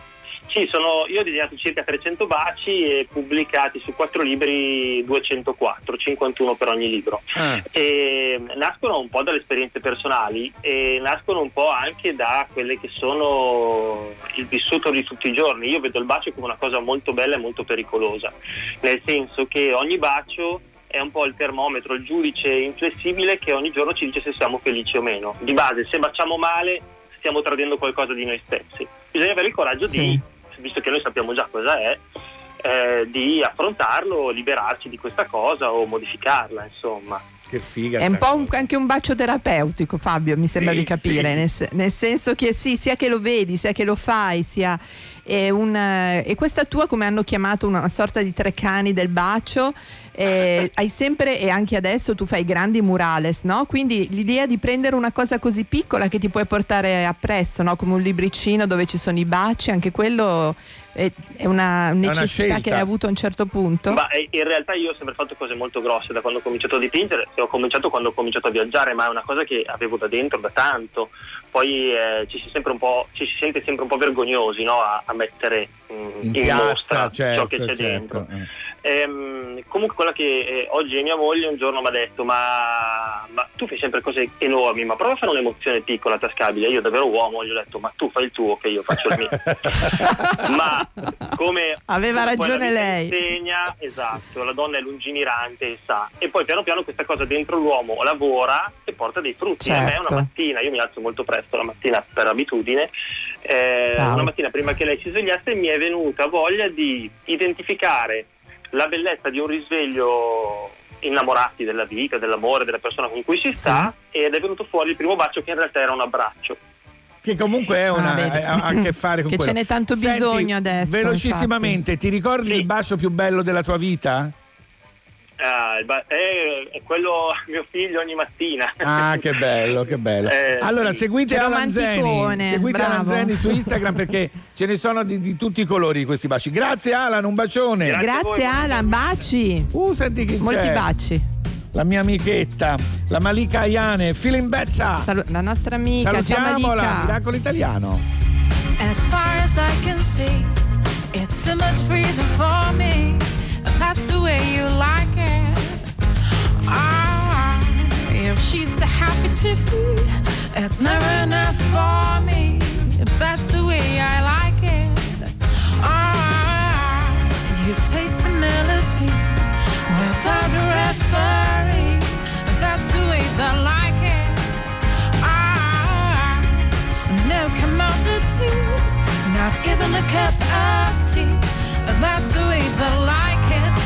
Sì, sono, io ho disegnato circa 300 baci e pubblicati su quattro libri 204, 51 per ogni libro. Ah. E nascono un po' dalle esperienze personali e nascono un po' anche da quelle che sono il vissuto di tutti i giorni. Io vedo il bacio come una cosa molto bella e molto pericolosa, nel senso che ogni bacio è un po' il termometro, il giudice inflessibile che ogni giorno ci dice se siamo felici o meno. Di base, se baciamo male, stiamo tradendo qualcosa di noi stessi. Bisogna avere il coraggio di, visto che noi sappiamo già cosa è, eh, di affrontarlo, liberarci di questa cosa o modificarla, insomma. Che figa. È un po' un- anche un bacio terapeutico, Fabio, mi sembra Sì, di capire, sì. nel, nel senso che sì, sia che lo vedi, sia che lo fai, sia è un, eh, e questa tua, come hanno chiamato, una sorta di tre cani del bacio, eh, hai sempre e anche adesso tu fai grandi murales, no? Quindi l'idea di prendere una cosa così piccola che ti puoi portare appresso, no? Come un libricino dove ci sono i baci, anche quello è, è una necessità scelta. che hai avuto a un certo punto. Ma eh, in realtà io ho sempre fatto cose molto grosse da quando ho cominciato a dipingere e ho cominciato quando ho cominciato a viaggiare, ma è una cosa che avevo da dentro da tanto. Poi eh, ci, si sempre un po', ci si sente sempre un po' vergognosi no? a, a mettere mm, In in, piazza, mostra certo, ciò che c'è certo, dentro. eh. Ehm, comunque quella che eh, oggi mia moglie un giorno mi ha detto ma, ma tu fai sempre cose enormi ma prova a fare un'emozione piccola tascabile io davvero uomo gli ho detto ma tu fai il tuo che io faccio il mio ma come Aveva ragione lei. insegna esatto la donna è lungimirante e sa e poi piano piano questa cosa dentro l'uomo lavora e porta dei frutti a me Certo. una mattina io mi alzo molto presto la mattina per abitudine eh, una mattina prima che lei si svegliasse mi è venuta voglia di identificare la bellezza di un risveglio innamorati della vita, dell'amore, della persona con cui si sta ed è venuto fuori il primo bacio che in realtà era un abbraccio. Che comunque è una, Ah, ha a che fare con Che quello. ce n'è tanto Senti, bisogno adesso, Velocissimamente, ti ricordi il bacio più bello della tua vita? Ah, è, è quello mio figlio ogni mattina. Ah, che bello, che bello. Eh, allora, sì. seguite Che Alan Zeni, romanticone, seguite Alan bravo. Zeni su Instagram perché ce ne sono di, di tutti i colori questi baci. Grazie Alan, un bacione. Grazie Alan, baci. Uh, senti chi Molti c'è. baci. La mia amichetta, la Malika Ayane, feeling better. Salu- la nostra amica, Salutiamola. Miracolo Italiano. As far as I can see, it's too much freedom for me. that's the way you like it. Ah, if she's happy to be, it's never enough for me. If that's the way I like it. Ah, you taste the melody without a referee. If that's the way that I like it. Ah, no commodities, not giving a cup of tea. That's the way they like it. Oh,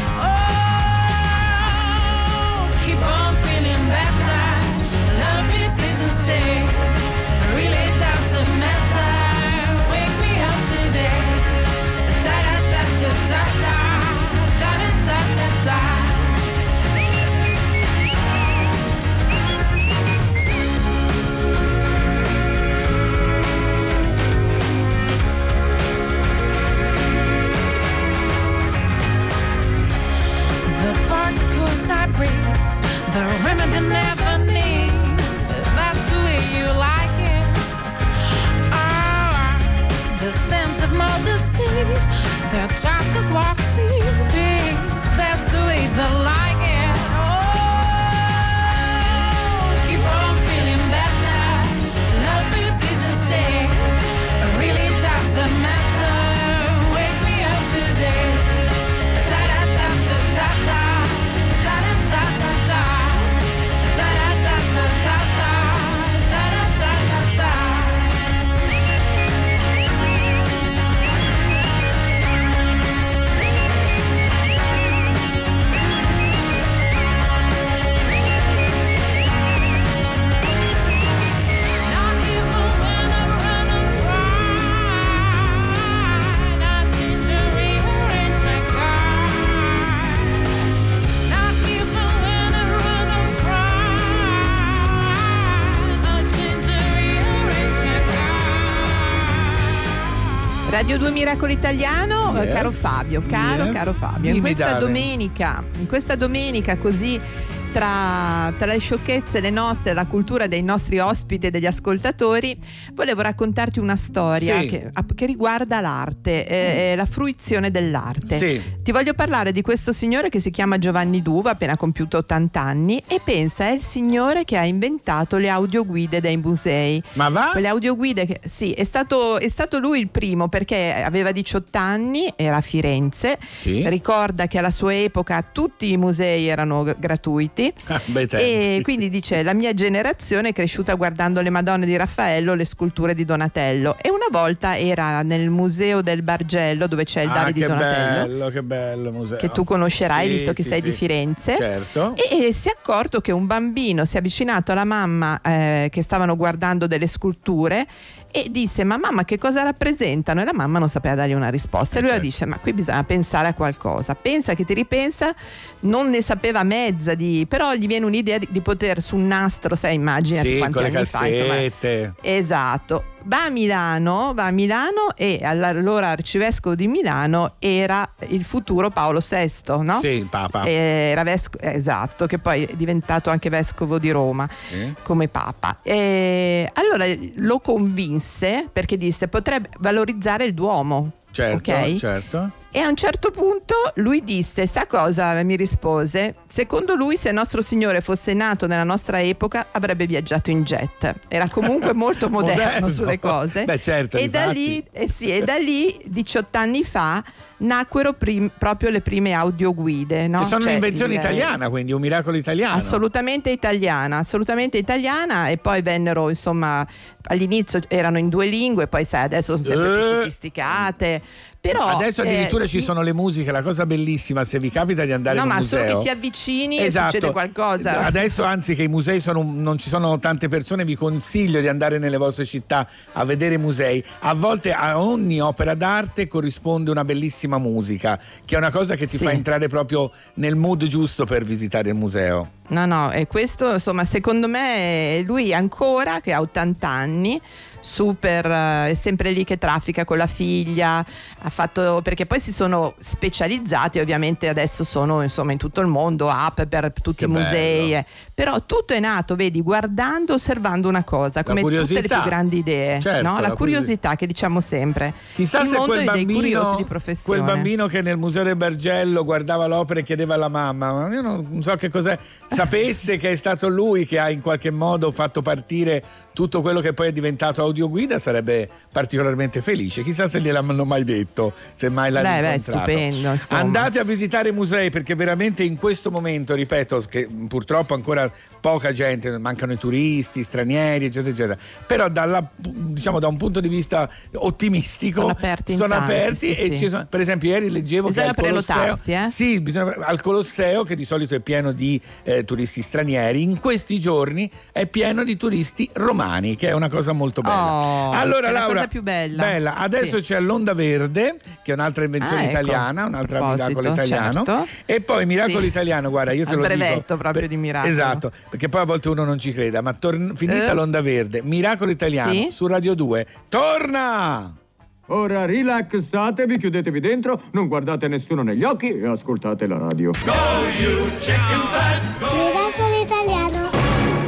Radio 2 Miracolo Italiano, eh, Yes. caro Fabio, caro, Yes. caro Fabio, in questa domenica, in questa domenica così tra, tra le sciocchezze, le nostre, la cultura dei nostri ospiti e degli ascoltatori, volevo raccontarti una storia Sì. che, che riguarda l'arte, eh, la fruizione dell'arte. Sì. Ti voglio parlare di questo signore che si chiama Giovanni Duva, appena compiuto 80 anni, e pensa è il signore che ha inventato le audioguide dei musei. Ma va? Quelle audioguide che sì, è stato, è stato lui il primo perché aveva 18 anni, era a Firenze. Sì. Ricorda che alla sua epoca tutti i musei erano g- gratuiti. Ah. E quindi dice: La mia generazione è cresciuta guardando le Madonne di Raffaello, le sculture di Donatello. E una volta era nel museo del Bargello, dove c'è il Ah, Davide Donatello. bello, che bello museo. Che tu conoscerai Sì, visto che sì, sei sì. di Firenze. Certo. E, e si è accorto che un bambino si è avvicinato alla mamma eh, che stavano guardando delle sculture e disse: Ma mamma, che cosa rappresentano? E la mamma non sapeva dargli una risposta. E lui certo. dice: Ma qui bisogna pensare a qualcosa. Pensa che ti ripensa, non ne sapeva mezza di. però gli viene un'idea di, di poter su un nastro, sai, immaginati Sì, quanti con le anni fa, insomma. Esatto. Va a Milano, va a Milano e allora arcivescovo di Milano era il futuro Paolo VI, no? Sì, il Papa. Eh, Era vesco- esatto, che poi è diventato anche vescovo di Roma Sì. come papa. E allora lo convinse perché disse potrebbe valorizzare il Duomo. Certo, ok? certo. E a un certo punto lui disse, sa cosa? Mi rispose, secondo lui se nostro Signore fosse nato nella nostra epoca avrebbe viaggiato in jet. Era comunque molto moderno, Moderno. sulle cose. Beh, certo, e, da lì, eh sì, e da lì, 18 anni fa, nacquero prim- proprio le prime audioguide. No? Che sono Cioè, un'invenzione il- italiana, quindi un miracolo italiano. Assolutamente italiana, assolutamente italiana e poi vennero insomma all'inizio erano in due lingue, poi sai adesso sono sempre più Eh. sofisticate. Però, Adesso addirittura eh, ci sono le musiche, la cosa bellissima, se vi capita di andare No, in un ma museo. solo che ti avvicini Esatto. e succede qualcosa. Adesso, anzi, che i musei sono, non ci sono tante persone, vi consiglio di andare nelle vostre città a vedere musei. A volte a ogni opera d'arte corrisponde una bellissima musica, che è una cosa che ti Sì. fa entrare proprio nel mood giusto per visitare il museo. No, no, e questo insomma secondo me lui ancora che ha 80 anni, super, eh, è sempre lì che traffica con la figlia, ha fatto, perché poi si sono specializzati, ovviamente adesso sono insomma in tutto il mondo, app per tutti Che i musei, bello. eh. però tutto è nato, vedi, guardando, osservando una cosa, come tutte le più grandi idee, Certo, no? la, la curiosità che diciamo sempre. Chissà il se mondo quel bambino, quel bambino che nel museo del Bergello guardava l'opera e chiedeva alla mamma, ma io non, non so che cos'è, sapesse che è stato lui che ha in qualche modo fatto partire tutto quello che poi è diventato audioguida sarebbe particolarmente felice. Chissà se gliel'hanno mai detto, se mai l'ha Beh, beh, incontrato. stupendo, insomma. Andate a visitare i musei perché veramente in questo momento, ripeto, che purtroppo ancora poca gente, mancano i turisti, stranieri, eccetera, eccetera. Però dalla- diciamo, da un punto di vista ottimistico Sono aperti sono tanti, aperti sì, e sì. ci sono- per esempio ieri leggevo Bisogna che al Colosseo eh? sì, bisogna- al Colosseo che di solito è pieno di eh, turisti stranieri, in questi giorni è pieno di turisti romani, che è una cosa molto bella. Oh, allora è la Laura, cosa più bella. adesso Sì. c'è l'Onda Verde, che è un'altra invenzione Ah, ecco. italiana, un altro Proposito, miracolo italiano. certo. E poi miracolo Sì. italiano, guarda, io te Al lo dico. brevetto proprio per- di miracolo. Esatto, perché poi a volte uno non ci creda, ma torn- finita Eh? l'Onda Verde, miracolo italiano Sì? su Radio 2. Torna! Ora rilassatevi, chiudetevi dentro, non guardate nessuno negli occhi e ascoltate la radio. Miracolo italiano.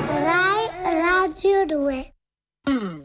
Rai Radio 2. I'm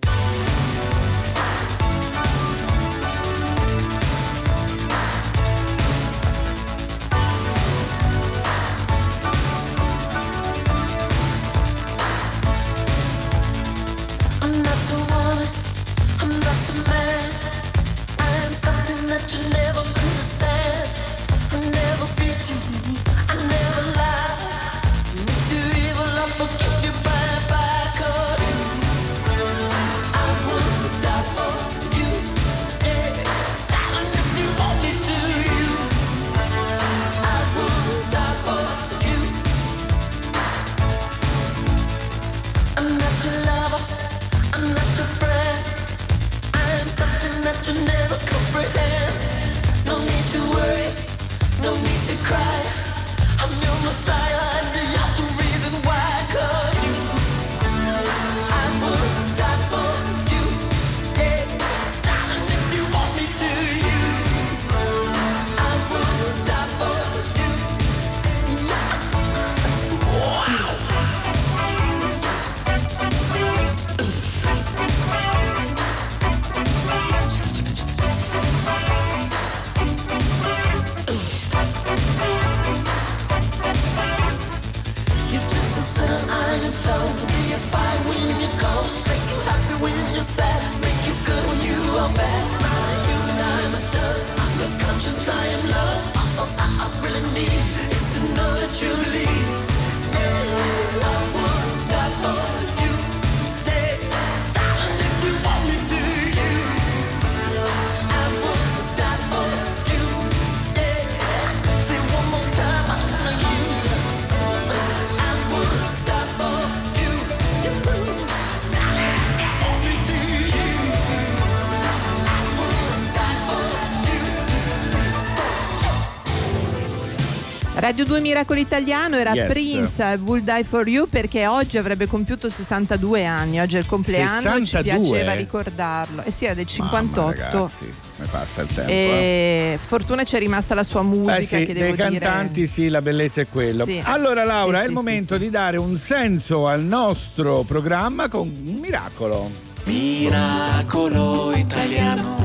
Radio 2 Miracolo Italiano era Yes. Prince Will Die For You perché oggi avrebbe compiuto 62 anni, oggi è il compleanno, ci 62? piaceva ricordarlo. E sì, era del 58. Mamma, ragazzi, come passa il tempo. eh. fortuna c'è rimasta la sua musica Eh sì, che dei devo dire- cantanti sì, la bellezza è quello. Sì. Allora Laura, Sì, è il sì, momento di dare un senso al nostro programma con un miracolo. Miracolo italiano.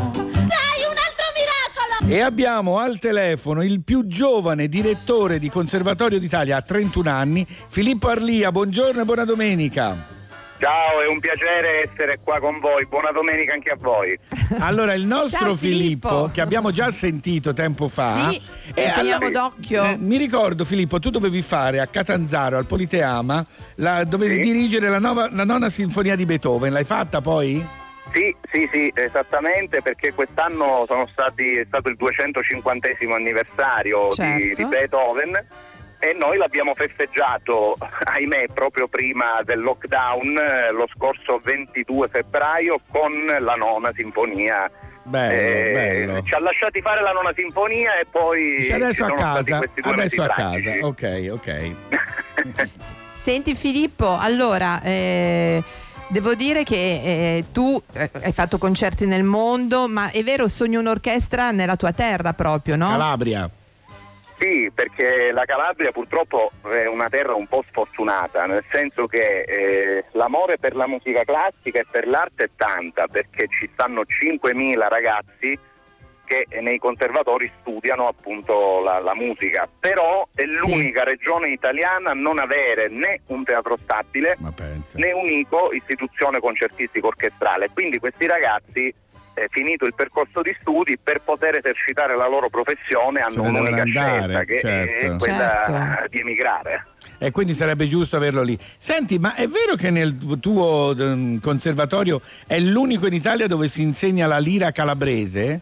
E abbiamo al telefono il più giovane direttore di Conservatorio d'Italia a 31 anni, Filippo Arlia. Buongiorno e buona domenica. Ciao, è un piacere essere qua con voi. Buona domenica anche a voi. Allora, il nostro Ciao, Filippo, Filippo. che abbiamo già sentito tempo fa, Sì, lo teniamo d'occhio. eh, mi ricordo, Filippo, tu dovevi fare a Catanzaro, al Politeama, la- dovevi Sì. dirigere la, nova- la nona sinfonia di Beethoven. L'hai fatta poi? Sì, sì, sì, esattamente, perché quest'anno sono stati, è stato il 250 anniversario di, Certo. di Beethoven e noi l'abbiamo festeggiato, ahimè, proprio prima del lockdown, eh, lo scorso 22 febbraio, con la nona sinfonia. Bello, Eh, bello. Ci ha lasciati fare la nona sinfonia e poi Dice ci adesso a casa, adesso a casa. Ok, ok. Senti Filippo, allora eh, devo dire che eh, tu eh, hai fatto concerti nel mondo, ma è vero, sogni un'orchestra nella tua terra proprio, no? Calabria. Sì, perché la Calabria purtroppo è una terra un po' sfortunata, nel senso che eh, l'amore per la musica classica e per l'arte è tanta, perché ci stanno 5.000 ragazzi che nei conservatori studiano appunto la, la musica, però è l'unica regione italiana a non avere né un teatro stabile né un ICO, istituzione concertistico orchestrale. Quindi questi ragazzi, eh, finito il percorso di studi, per poter esercitare la loro professione hanno un'unica andare, scelta che certo. è quella Certo. di emigrare. E quindi sarebbe giusto averlo lì. Senti, ma è vero che nel tuo ehm, conservatorio è l'unico in Italia dove si insegna la lira calabrese?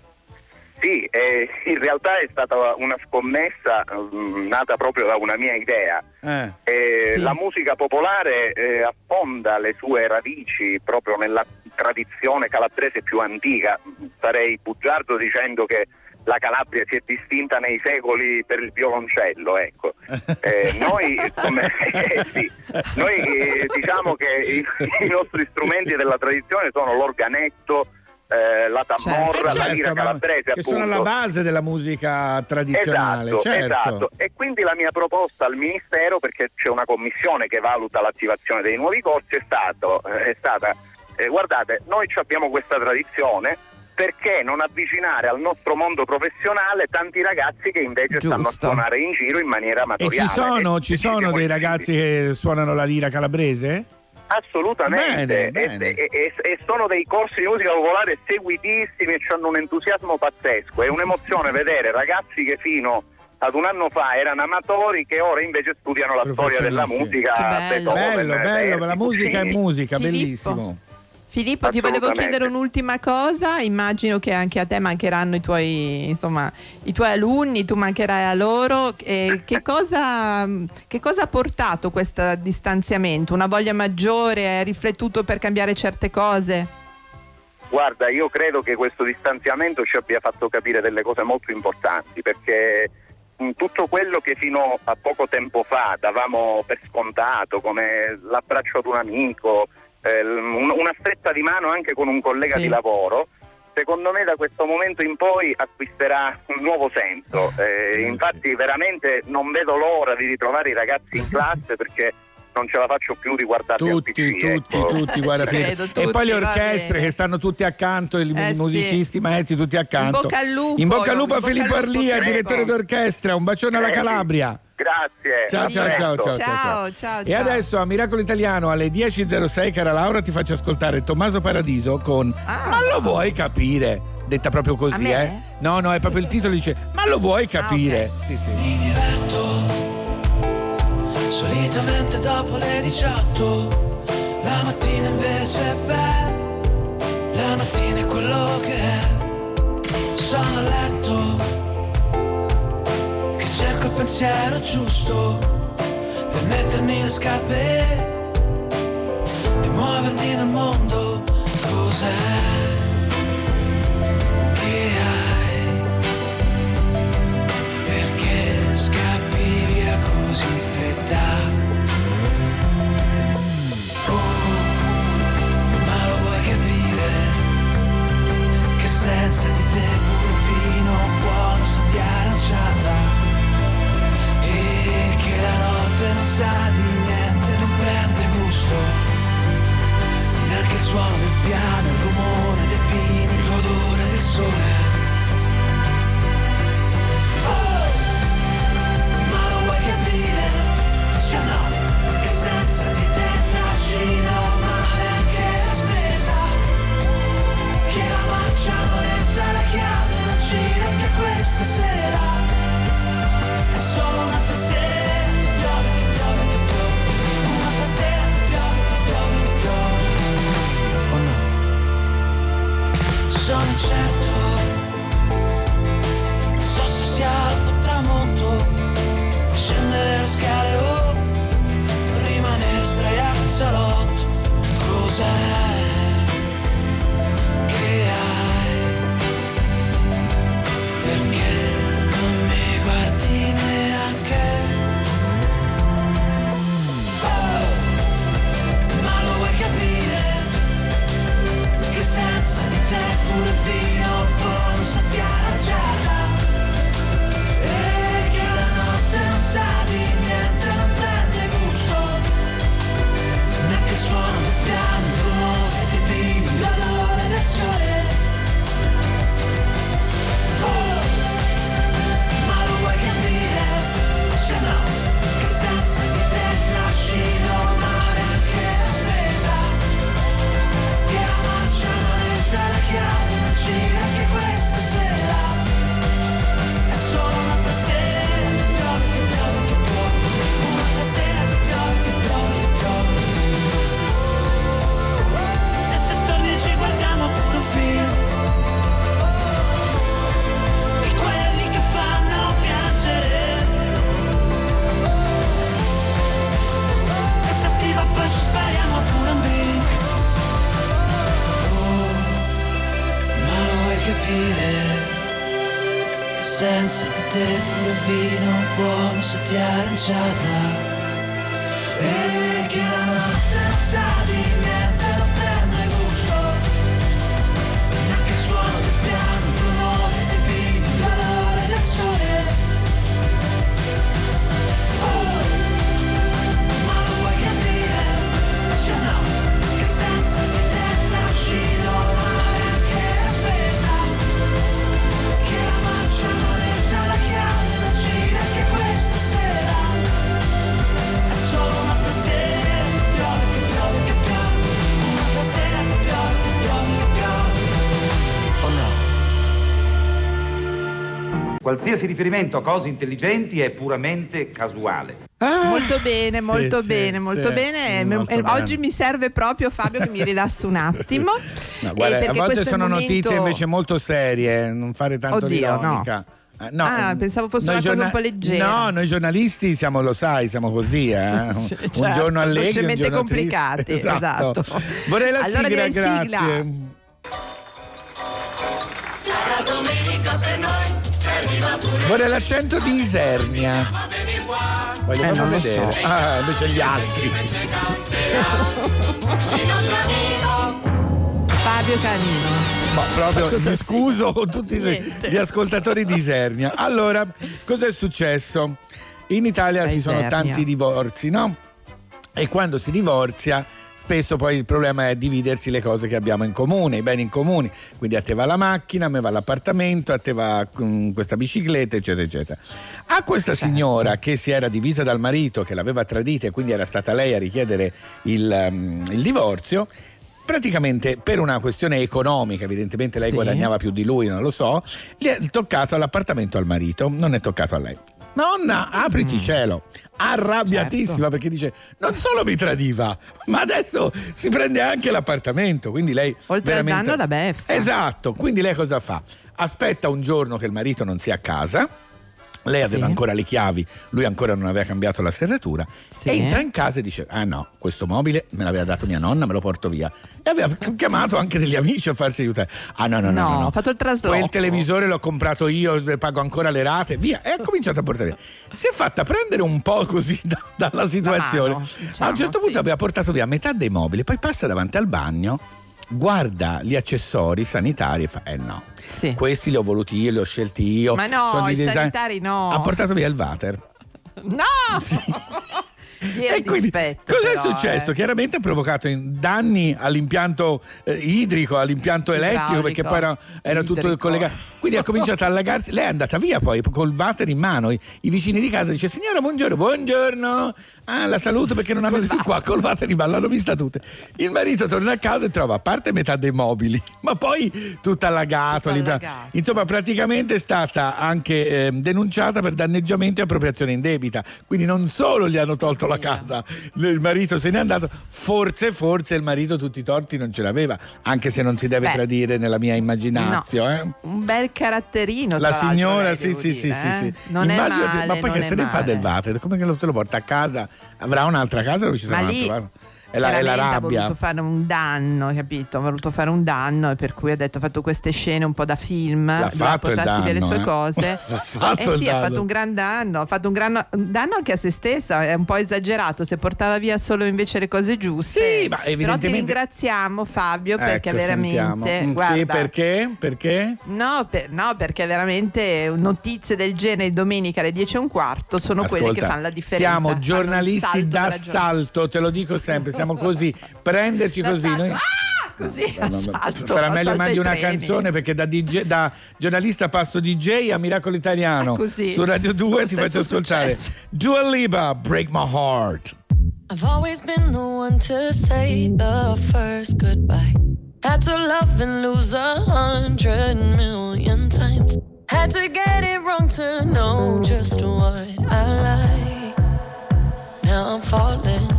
Sì, eh, in realtà è stata una scommessa mm, nata proprio da una mia idea. Eh. Eh, Sì. La musica popolare eh, affonda le sue radici proprio nella tradizione calabrese più antica. Sarei bugiardo dicendo che la Calabria si è distinta nei secoli per il violoncello, ecco. Eh, noi come- eh, sì, noi, eh, diciamo che i, i nostri strumenti della tradizione sono l'organetto, eh, la tamorra, Eh, la certo, lira ma- calabrese che sono appunto. la base della musica tradizionale, Esatto, certo. esatto. E quindi la mia proposta al Ministero, perché c'è una commissione che valuta l'attivazione dei nuovi corsi, è, stato, è stata, eh, guardate, noi abbiamo questa tradizione, perché non avvicinare al nostro mondo professionale tanti ragazzi che invece stanno a suonare in giro in maniera E amatoriale? ci sono, E- ci e sono dei ragazzi che suonano la lira calabrese? Assolutamente, Bene, E- bene. E, e- e sono dei corsi di musica popolare seguitissimi e hanno un entusiasmo pazzesco. È un'emozione vedere ragazzi che fino ad un anno fa erano amatori che ora invece studiano la storia della musica. Beethoven, Bello, bello, Verdi, la musica è Puccini. musica, Filippo. bellissimo. Filippo, ti volevo chiedere un'ultima cosa. Immagino che anche a te mancheranno i tuoi, insomma, i tuoi alunni, tu mancherai a loro. E che, cosa, che cosa ha portato questo distanziamento? Una voglia maggiore? Hai riflettuto per cambiare certe cose? Guarda, io credo che questo distanziamento ci abbia fatto capire delle cose molto importanti perché tutto quello che fino a poco tempo fa davamo per scontato, come l'abbraccio ad un amico, eh, una stretta di mano anche con un collega Sì. di lavoro, secondo me da questo momento in poi acquisterà un nuovo senso. Eh, infatti veramente non vedo l'ora di ritrovare i ragazzi in classe perché non ce la faccio più di guardarli al Tutti, PC, tutti, ecco. tutti, guarda credo, E tutti, poi le orchestre che stanno tutti accanto, i Eh, musicisti, i maestri tutti accanto. bocca al lupo, In bocca al lupo a in Filippo Arlia, direttore d'orchestra. Un bacione alla Calabria. Grazie. Ciao, ciao, ciao, ciao, ciao, Ciao, ciao, E adesso a Miracolo Italiano alle 10.06, cara Laura, ti faccio ascoltare Tommaso Paradiso con Ma lo vuoi capire? Detta proprio così, eh? No, no, è proprio il titolo, dice Ma lo vuoi capire? Sì, sì. Mi diverto solitamente dopo le 18. La mattina invece è bella. La mattina è quello che è. Sono a letto cerco il pensiero giusto per mettermi le scarpe e muovermi nel mondo. Cos'è Qualsiasi riferimento a cose intelligenti è puramente casuale. Molto bene, molto sì, bene, molto sì, bene. molto Eh, bene. Oggi mi serve proprio Fabio che mi rilasso un attimo. No, Eh, guarda, a perché volte sono momento- notizie invece molto serie, non fare tanto Oddio, no. l'ironica. Eh, no, Ah, ehm, pensavo fosse una cosa giorna- un po' leggera. No, noi giornalisti siamo, lo sai, siamo così, eh? un, Sì, un certo, giorno allegri, un giorno complicati, tristi. esatto. Vorrei la Allora sigla, grazie. Sarà domenica per noi, Vorrei l'accento di Isernia. Vogliamo Eh, non lo vedere. so. Ah, invece gli altri. Fabio Canino. Ma proprio Cosa mi scuso con tutti gli- Niente. gli ascoltatori di Isernia. Allora, cosa è successo? In Italia ci sono tanti divorzi, no? E quando si divorzia, spesso poi il problema è dividersi le cose che abbiamo in comune, i beni in comune. Quindi a te va la macchina, a me va l'appartamento, a te va mm, questa bicicletta, eccetera, eccetera. A questa Certo. signora che si era divisa dal marito, che l'aveva tradita e quindi era stata lei a richiedere il, mm, il divorzio, praticamente per una questione economica, evidentemente lei Sì. guadagnava più di lui, non lo so, gli è toccato l'appartamento al marito, non è toccato a lei. Nonna, apriti Mm. cielo. Arrabbiatissima Certo. perché dice: Non solo mi tradiva, ma adesso si prende anche l'appartamento. Quindi lei. Oltre al veramente... danno la beffa. Esatto. Quindi lei cosa fa? Aspetta un giorno che il marito non sia a casa. Lei aveva Sì. ancora le chiavi, lui ancora non aveva cambiato la serratura Sì. entra in casa e dice: Ah no, questo mobile me l'aveva dato mia nonna, me lo porto via. E aveva chiamato anche degli amici a farsi aiutare. Ah no, no, no, No, no. no. ho fatto il trasloco. Quel televisore l'ho comprato io, pago ancora le rate, via. E ha cominciato a portare via. Si è fatta prendere un po' così da- dalla situazione. mano, a diciamo, un certo punto aveva portato via metà dei mobili, poi passa davanti al bagno, guarda gli accessori sanitari e fa: Eh no, questi li ho voluti io, li ho scelti io. Ma no, i design- sanitari no. Ha portato via il water. No! Che E quindi cosa però, è successo? eh. Chiaramente ha provocato in- danni all'impianto eh, idrico, all'impianto elettrico, perché poi era, era tutto collegato. Quindi ha cominciato a allagarsi. Lei è andata via poi col water in mano. I, i vicini di casa dice: Signora, buongiorno, buongiorno. Ah, la saluto perché non più qua col water in mano, l'hanno vista tutte. Il marito torna a casa e trova a parte metà dei mobili, ma poi tutto allagato. Tutto allagato. Insomma, praticamente è stata anche ehm, denunciata per danneggiamento e appropriazione indebita. Quindi non solo gli hanno tolto la casa, il marito se n'è andato, forse, forse il marito tutti i torti non ce l'aveva, anche se non si deve Beh, tradire nella mia immaginazione. eh. Un bel caratterino. La signora, sì, sì, dire, sì, eh. sì. Non Immaginati- è male, ma poi che se ne fa del water? Come che lo, se lo porta a casa? Avrà un'altra casa dove ci sarà un altro? È la, è la Chiaramente Ha rabbia. voluto fare un danno, capito? Ha voluto fare un danno e per cui ha detto ha fatto queste scene un po' da film. L'ha fatto portarsi danno, sue eh. cose. L'ha fatto eh il sì, ha fatto un gran danno, ha fatto un, gran, danno anche a se stessa, è un po' esagerato, se portava via solo invece le cose giuste. Sì, ma Però ti evidentemente- ringraziamo Fabio perché Ecco, sentiamo. veramente... Mm, guarda, Sì, perché? Perché? No, per- no, perché veramente notizie del genere domenica alle 10 e un quarto sono quelle che Ascolta, fanno la differenza. Siamo giornalisti d'assalto, te lo dico sempre, siamo così, prenderci così. Noi... Così, assalto, Sarà meglio assalto mandi ai una treni. canzone perché da, DJ da giornalista passo DJ a Miracolo Italiano. Così. Su Radio 2 ti faccio ascoltare successo. Dua Lipa, Break My Heart. I've always been the one to say the first goodbye. Had to love and lose a hundred million times. Had to get it wrong to know just what I like. Now I'm falling.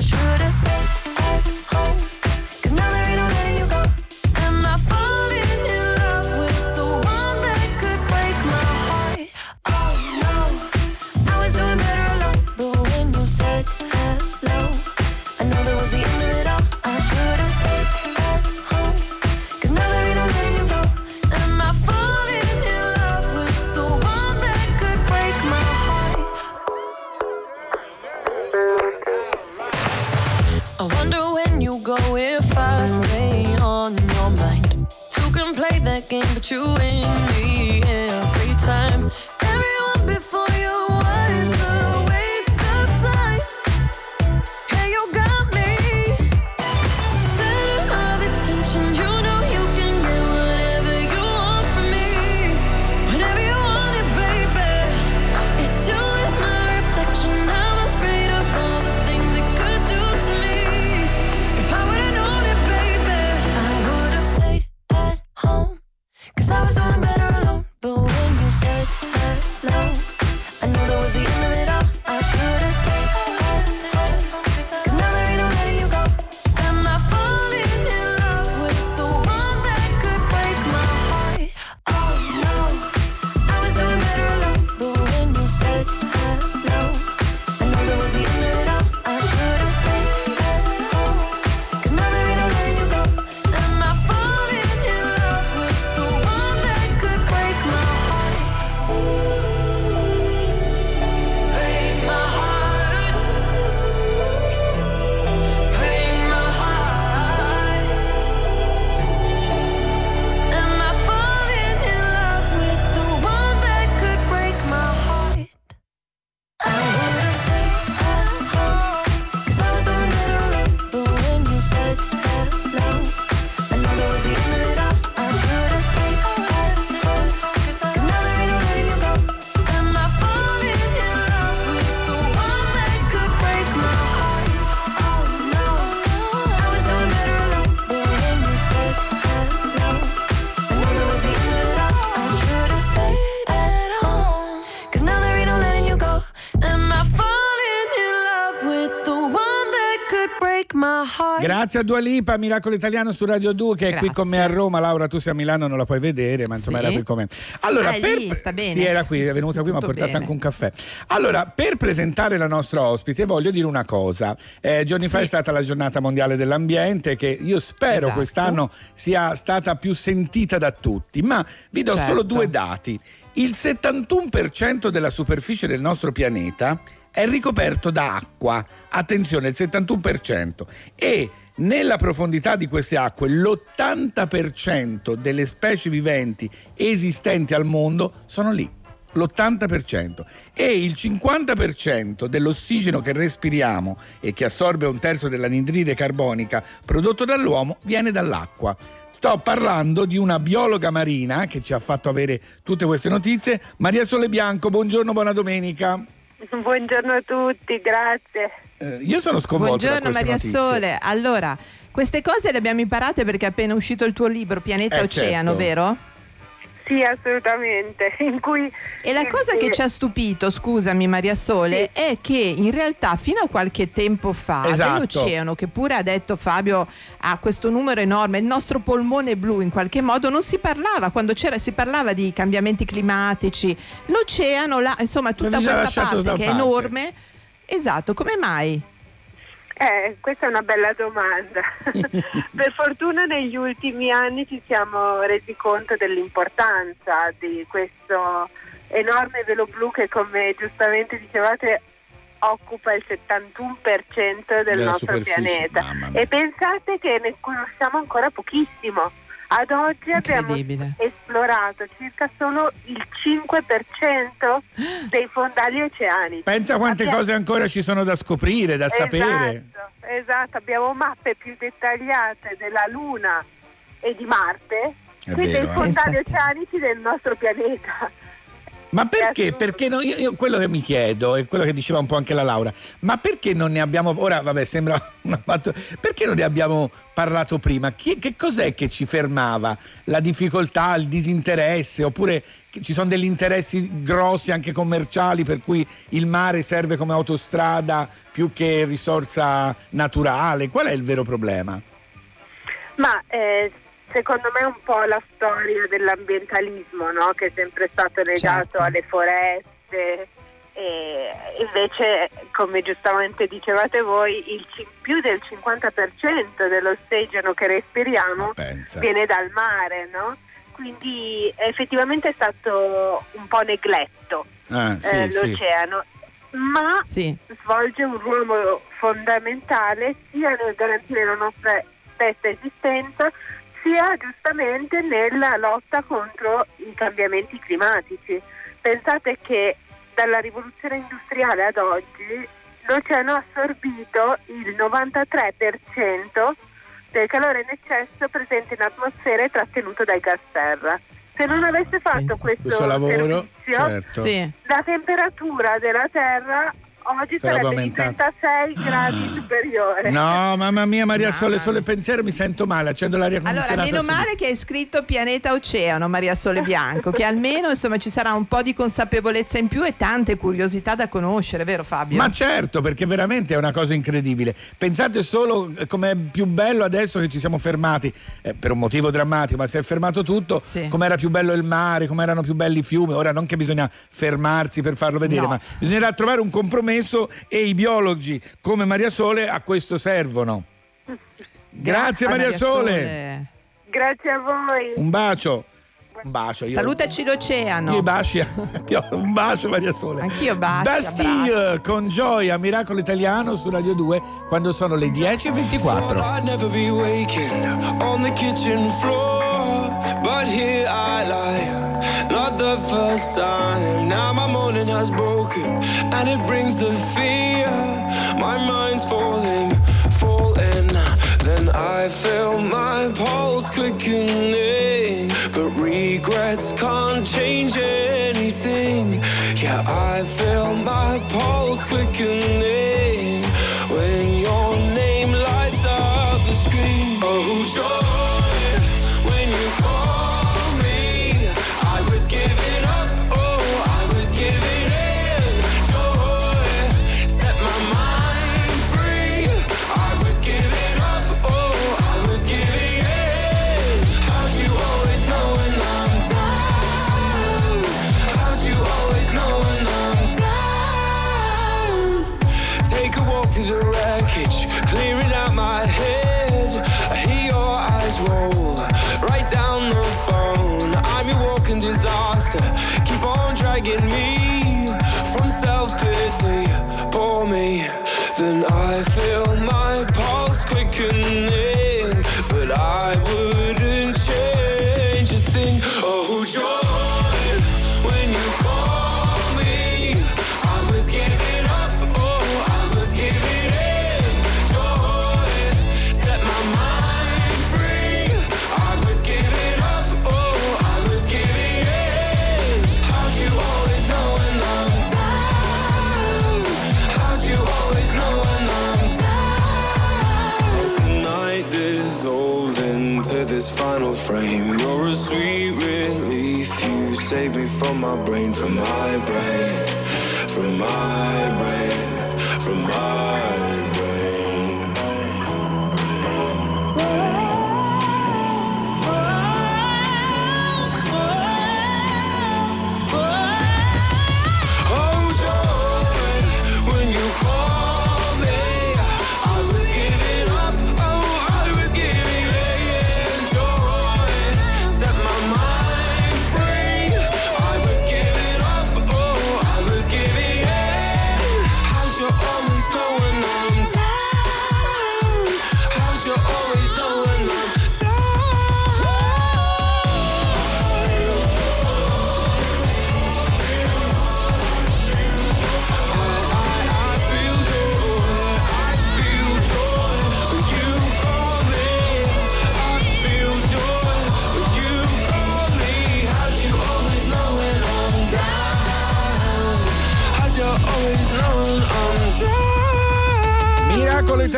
all. But you win Grazie a Dua Lipa, Miracolo Italiano su Radio 2 che è qui con me a Roma. Laura, tu sei a Milano, non la puoi vedere, ma insomma Sì. era qui con me. Allora, Ah, per... lì, sta bene. Sì, era qui, è venuta qui, mi ha portato bene. anche un caffè. Allora, per presentare la nostra ospite voglio dire una cosa. Eh, giorni fa è stata la giornata mondiale dell'ambiente che io spero Esatto. quest'anno sia stata più sentita da tutti, ma vi do Certo. solo due dati. Il 71% della superficie del nostro pianeta è ricoperto da acqua, attenzione, il 71%, e nella profondità di queste acque l'80% delle specie viventi esistenti al mondo sono lì. L'80% e il 50% dell'ossigeno che respiriamo e che assorbe un terzo dell'anidride carbonica prodotto dall'uomo viene dall'acqua. Sto parlando di una biologa marina che ci ha fatto avere tutte queste notizie, Maria Sole Bianco. Buongiorno, buona domenica. Buongiorno a tutti, grazie. Eh, io sono sconvolto da Buongiorno Maria notizie. Sole. Allora, queste cose le abbiamo imparate perché è appena uscito il tuo libro Pianeta Eh, Oceano, certo. vero? Sì, assolutamente. In cui E la cosa sì. che ci ha stupito, scusami Maria Sole, è che in realtà fino a qualche tempo fa Esatto. dell'oceano, che pure ha detto Fabio ha questo numero enorme, il nostro polmone blu in qualche modo non si parlava, quando c'era si parlava di cambiamenti climatici, l'oceano, là, insomma tutta questa parte che è parte. enorme. Esatto, come mai? Eh, questa è una bella domanda. per fortuna negli ultimi anni ci siamo resi conto dell'importanza di questo enorme velo blu che come giustamente dicevate occupa il 71% del Della nostro pianeta e pensate che ne conosciamo ancora pochissimo. Ad oggi abbiamo esplorato circa solo il 5% dei fondali oceani. Pensa quante Abbiamo- cose ancora ci sono da scoprire, da sapere. Esatto, esatto, abbiamo mappe più dettagliate della Luna e di Marte È che vero, dei eh. fondali Pensate. oceanici del nostro pianeta. Ma perché? Perché no- io, io quello che mi chiedo è quello che diceva un po' anche la Laura, ma perché non ne abbiamo, ora vabbè sembra una battuta, perché non ne abbiamo parlato prima? Chi- che cos'è che ci fermava? La difficoltà, il disinteresse oppure ci sono degli interessi grossi anche commerciali per cui il mare serve come autostrada più che risorsa naturale? Qual è il vero problema? Ma eh, secondo me è un po' la storia dell'ambientalismo, no? che è sempre stato legato Certo. alle foreste. E invece, come giustamente dicevate voi, il più del 50% dell'ossigeno che respiriamo viene dal mare, no? Quindi effettivamente è stato un po' negletto Ah, sì, eh, sì. l'oceano, ma svolge un ruolo fondamentale sia nel garantire la nostra stessa esistenza, sia giustamente nella lotta contro i cambiamenti climatici. Pensate che dalla rivoluzione industriale ad oggi l'oceano ha assorbito il 93% del calore in eccesso presente in atmosfera e trattenuto dai gas serra. Se non avesse fatto questo, Questo lavoro, servizio, certo. Sì. la temperatura della Terra oggi Sarebbe sarebbe di aumentata. 36 gradi superiore. No, mamma mia Maria Sole, solo il pensiero mi sento male, accendo l'aria Allora, condizionata. meno subito. male che hai scritto Pianeta Oceano, Maria Sole Bianco, che almeno insomma ci sarà un po' di consapevolezza in più e tante curiosità da conoscere, vero Fabio? Ma certo, perché veramente è una cosa incredibile. Pensate solo eh, com'è più bello adesso che ci siamo fermati, eh, per un motivo drammatico, ma si è fermato tutto, com'era più bello il mare, com'erano più belli i fiumi. Ora non che bisogna fermarsi per farlo vedere, No. ma bisognerà trovare un compromesso e i biologi come Maria Sole a questo servono. Grazie Maria, Sole. Grazie a voi. Un bacio. Un bacio. Io... Salutaci l'oceano. Io baci, un bacio Maria Sole. Anch'io bacio. Bastille con gioia, Miracolo Italiano su Radio 2 quando sono le 10.24. Not the first time. Now my morning has broken, and it brings the fear. My mind's falling, falling. Then I feel my pulse quickening, but regrets can't change anything. Yeah, I feel my pulse quickening frame, you're a sweet relief. You save me from my brain, from my brain, from my brain,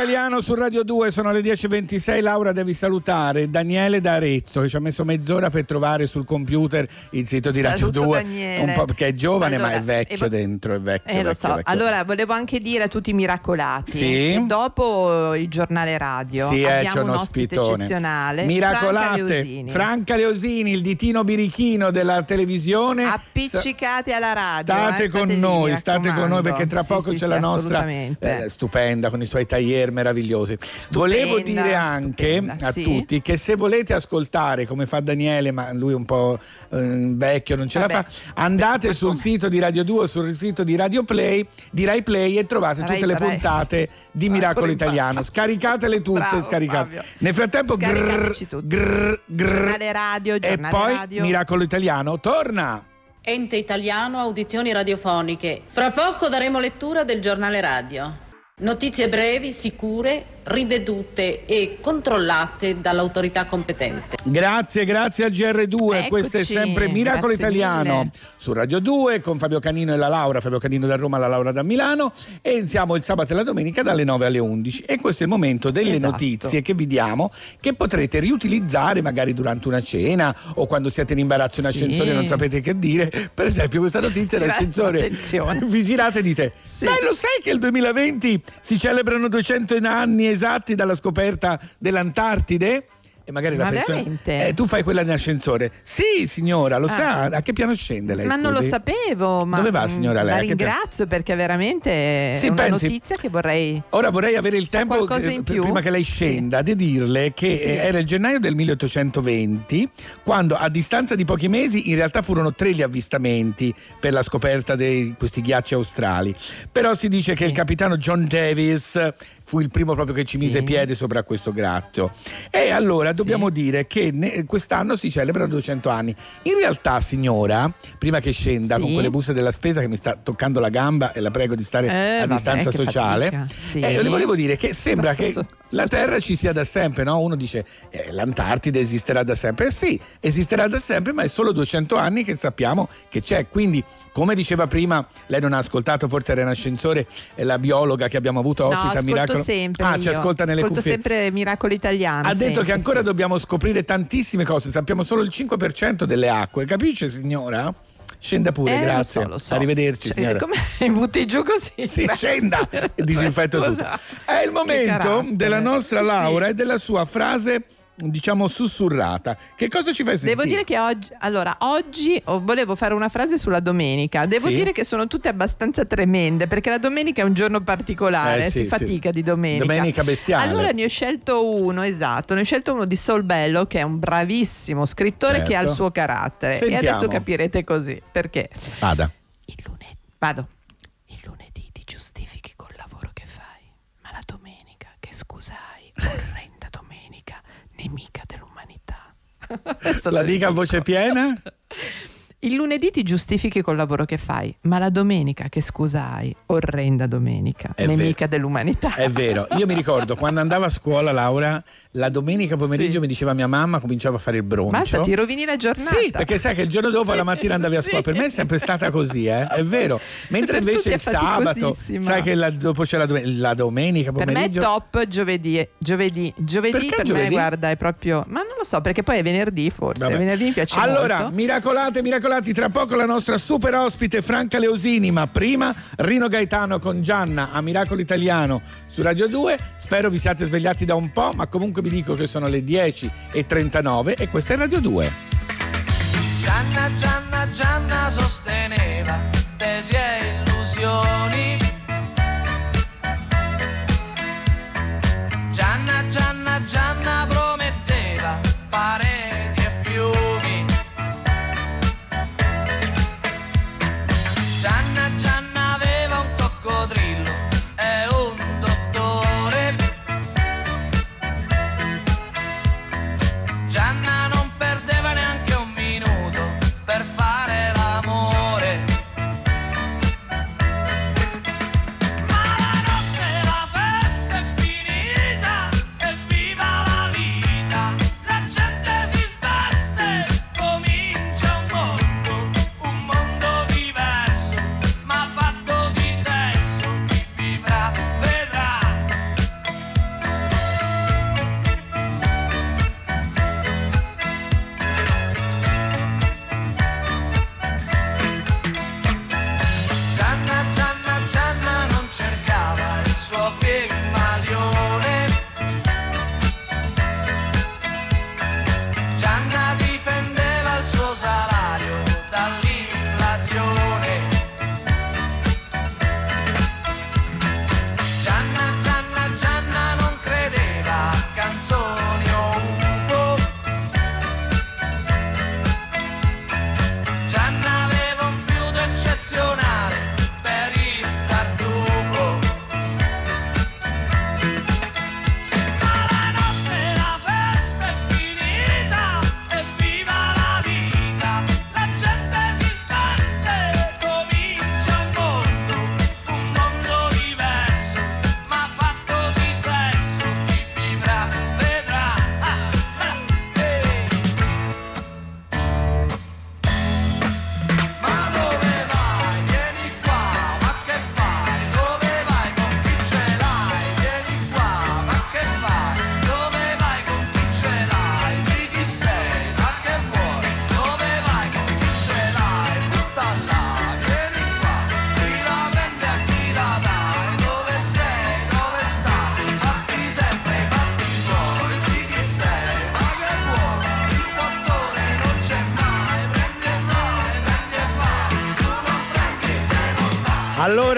italiano su Radio 2, sono le 10.26. Laura, devi salutare Daniele da Arezzo che ci ha messo mezz'ora per trovare sul computer il sito di Radio Saluto 2. Daniele. Un po' perché è giovane, ma è Allora, vecchio e- dentro, è vecchio. Eh, lo vecchio, so. vecchio. Allora, volevo anche dire a tutti i miracolati. Sì. Dopo il giornale radio Sì, eh, abbiamo c'è un ospite eccezionale. Franca Miracolate, Leosini. Franca Leosini, il ditino birichino della televisione. Appiccicati alla radio. State eh, con noi, state con noi perché tra raccomando. poco Sì, c'è sì, la sì, nostra eh, stupenda con i suoi taglier meravigliosi. Volevo dire anche stupenda, a sì. tutti che se volete ascoltare come fa Daniele, ma lui è un po' eh, vecchio, non ce la Vabbè. fa, andate sul sito di Radio 2 o sul sito di Radio Play, di Rai Play e trovate Rai tutte le Play. puntate di Miracolo. Italiano. Scaricatele tutte, Bravo, scaricate. Fabio. Nel frattempo grrr, grrr, grrr, Giornale radio, e poi radio. Miracolo Italiano torna. Ente italiano audizioni radiofoniche. Fra poco daremo lettura del giornale radio. Notizie brevi, sicure, rivedute e controllate dall'autorità competente. Grazie, grazie al GR2. Questo è sempre Miracolo grazie Italiano mille. su Radio 2 con Fabio Canino e la Laura, Fabio Canino da Roma, la Laura da Milano e siamo il sabato e la domenica dalle 9 alle 11 e questo è il momento delle Esatto. notizie che vi diamo che potrete riutilizzare magari durante una cena o quando siete in imbarazzo in Sì. ascensore e non sapete che dire. Per esempio questa notizia Grazie, l'ascensore attenzione. vi girate e dite Dai, lo sai che il 2020 si celebrano 200 anni esatti dalla scoperta dell'Antartide? E magari la Ma persona veramente? Eh, tu fai quella in ascensore. Sì, signora, lo Ah. sa. A che piano scende lei? Ma non lo scusi? sapevo. Ma Dove va, mm, signora, lei? La ringrazio perché veramente Sì, è una pensi- notizia che vorrei. Ora vorrei avere il tempo prima che lei scenda di dirle che Sì. eh, era il gennaio del 1820 quando a distanza di pochi mesi in realtà furono tre gli avvistamenti per la scoperta di questi ghiacci australi. Però si dice che il capitano John Davis fu il primo proprio che ci mise piede sopra questo ghiaccio. E allora dobbiamo dire che ne- quest'anno si celebrano 200 anni. In realtà, signora, prima che scenda Sì. con quelle buste della spesa che mi sta toccando la gamba e la prego di stare Eh, a vabbè, distanza sociale. Sì. eh, le volevo dire che sembra che la Terra ci sia da sempre, no? Uno dice eh, l'Antartide esisterà da sempre. Eh sì, esisterà da sempre, ma è solo 200 anni che sappiamo che c'è. Quindi, come diceva prima, lei non ha ascoltato, forse era in ascensore, eh, la biologa che abbiamo avuto No, ospite a ascolto Miracolo. sempre. ah, io. ci ascolta nelle ascolto cuffie. sempre Miracolo Italiano. Ha detto sempre, che ancora sì. dobbiamo scoprire tantissime cose, sappiamo solo il 5% delle acque, capisce signora? Scenda pure, Eh, lo grazie. so, lo so. Arrivederci Cioè, signora. Come butti giù così? Si scenda e disinfetto tutto. È il momento della nostra Sì. Laura e della sua frase, diciamo, sussurrata. Che cosa ci fai sentire? Devo dire che oggi, allora, oggi oh, volevo fare una frase sulla domenica. Devo Sì? dire che sono tutte abbastanza tremende perché la domenica è un giorno particolare, Eh, sì, si sì. fatica di domenica. Domenica bestiale. Allora ne ho scelto uno, esatto, ne ho scelto uno di Sol Bello che è un bravissimo scrittore che ha il Certo. suo carattere. Sentiamo. E adesso capirete così perché. Vada. Vado. Il lunedì ti giustifichi col lavoro che fai, ma la domenica, che scusa hai, domenica, nemica dell'umanità. La dica a voce piena? Il lunedì ti giustifichi col lavoro che fai, ma la domenica, che scusa hai, orrenda domenica, È nemica dell'umanità. È vero, io mi ricordo quando andavo a scuola, Laura, la domenica pomeriggio mi diceva mia mamma, cominciava a fare il broncio. Basta, ti rovini la giornata. Sì, perché sai che il giorno dopo la mattina andavi a scuola. Per me è sempre stata così, eh? è vero. Mentre Per invece il sabato, sai che la- dopo c'è la, dom- la domenica Per me è pomeriggio. top giovedì, giovedì, giovedì Perché per giovedì? me guarda è proprio, ma non lo so perché poi è venerdì forse, Vabbè. venerdì mi piace Allora, molto. miracolate, miracolati, tra poco la nostra super ospite Franca Leosini, ma prima Rino Gaetano con Gianna a Miracolo Italiano su Radio 2. Spero vi siate svegliati da un po', ma comunque vi dico che sono le 10.39 e questa è Radio 2. Gianna, Gianna, Gianna sosteneva tesi e illusioni. Gianna, Gianna, Gianna prometteva pareti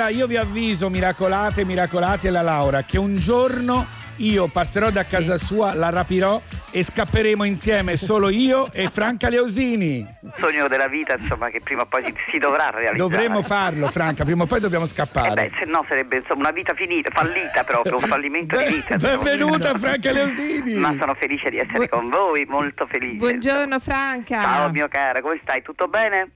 Allora io vi avviso, miracolate, miracolati e la Laura, che un giorno io passerò da casa sua, la rapirò e scapperemo insieme, solo io e Franca Leosini. Sogno della vita, insomma, che prima o poi si, si dovrà realizzare. Dovremmo farlo, Franca, prima o poi dobbiamo Eh scappare. beh, se no sarebbe insomma una vita finita, fallita proprio, un fallimento di vita. Benvenuta Franca Leosini. Ma sono felice di essere con voi, molto felice. Buongiorno Franca. Ciao mio caro, come stai? Tutto bene?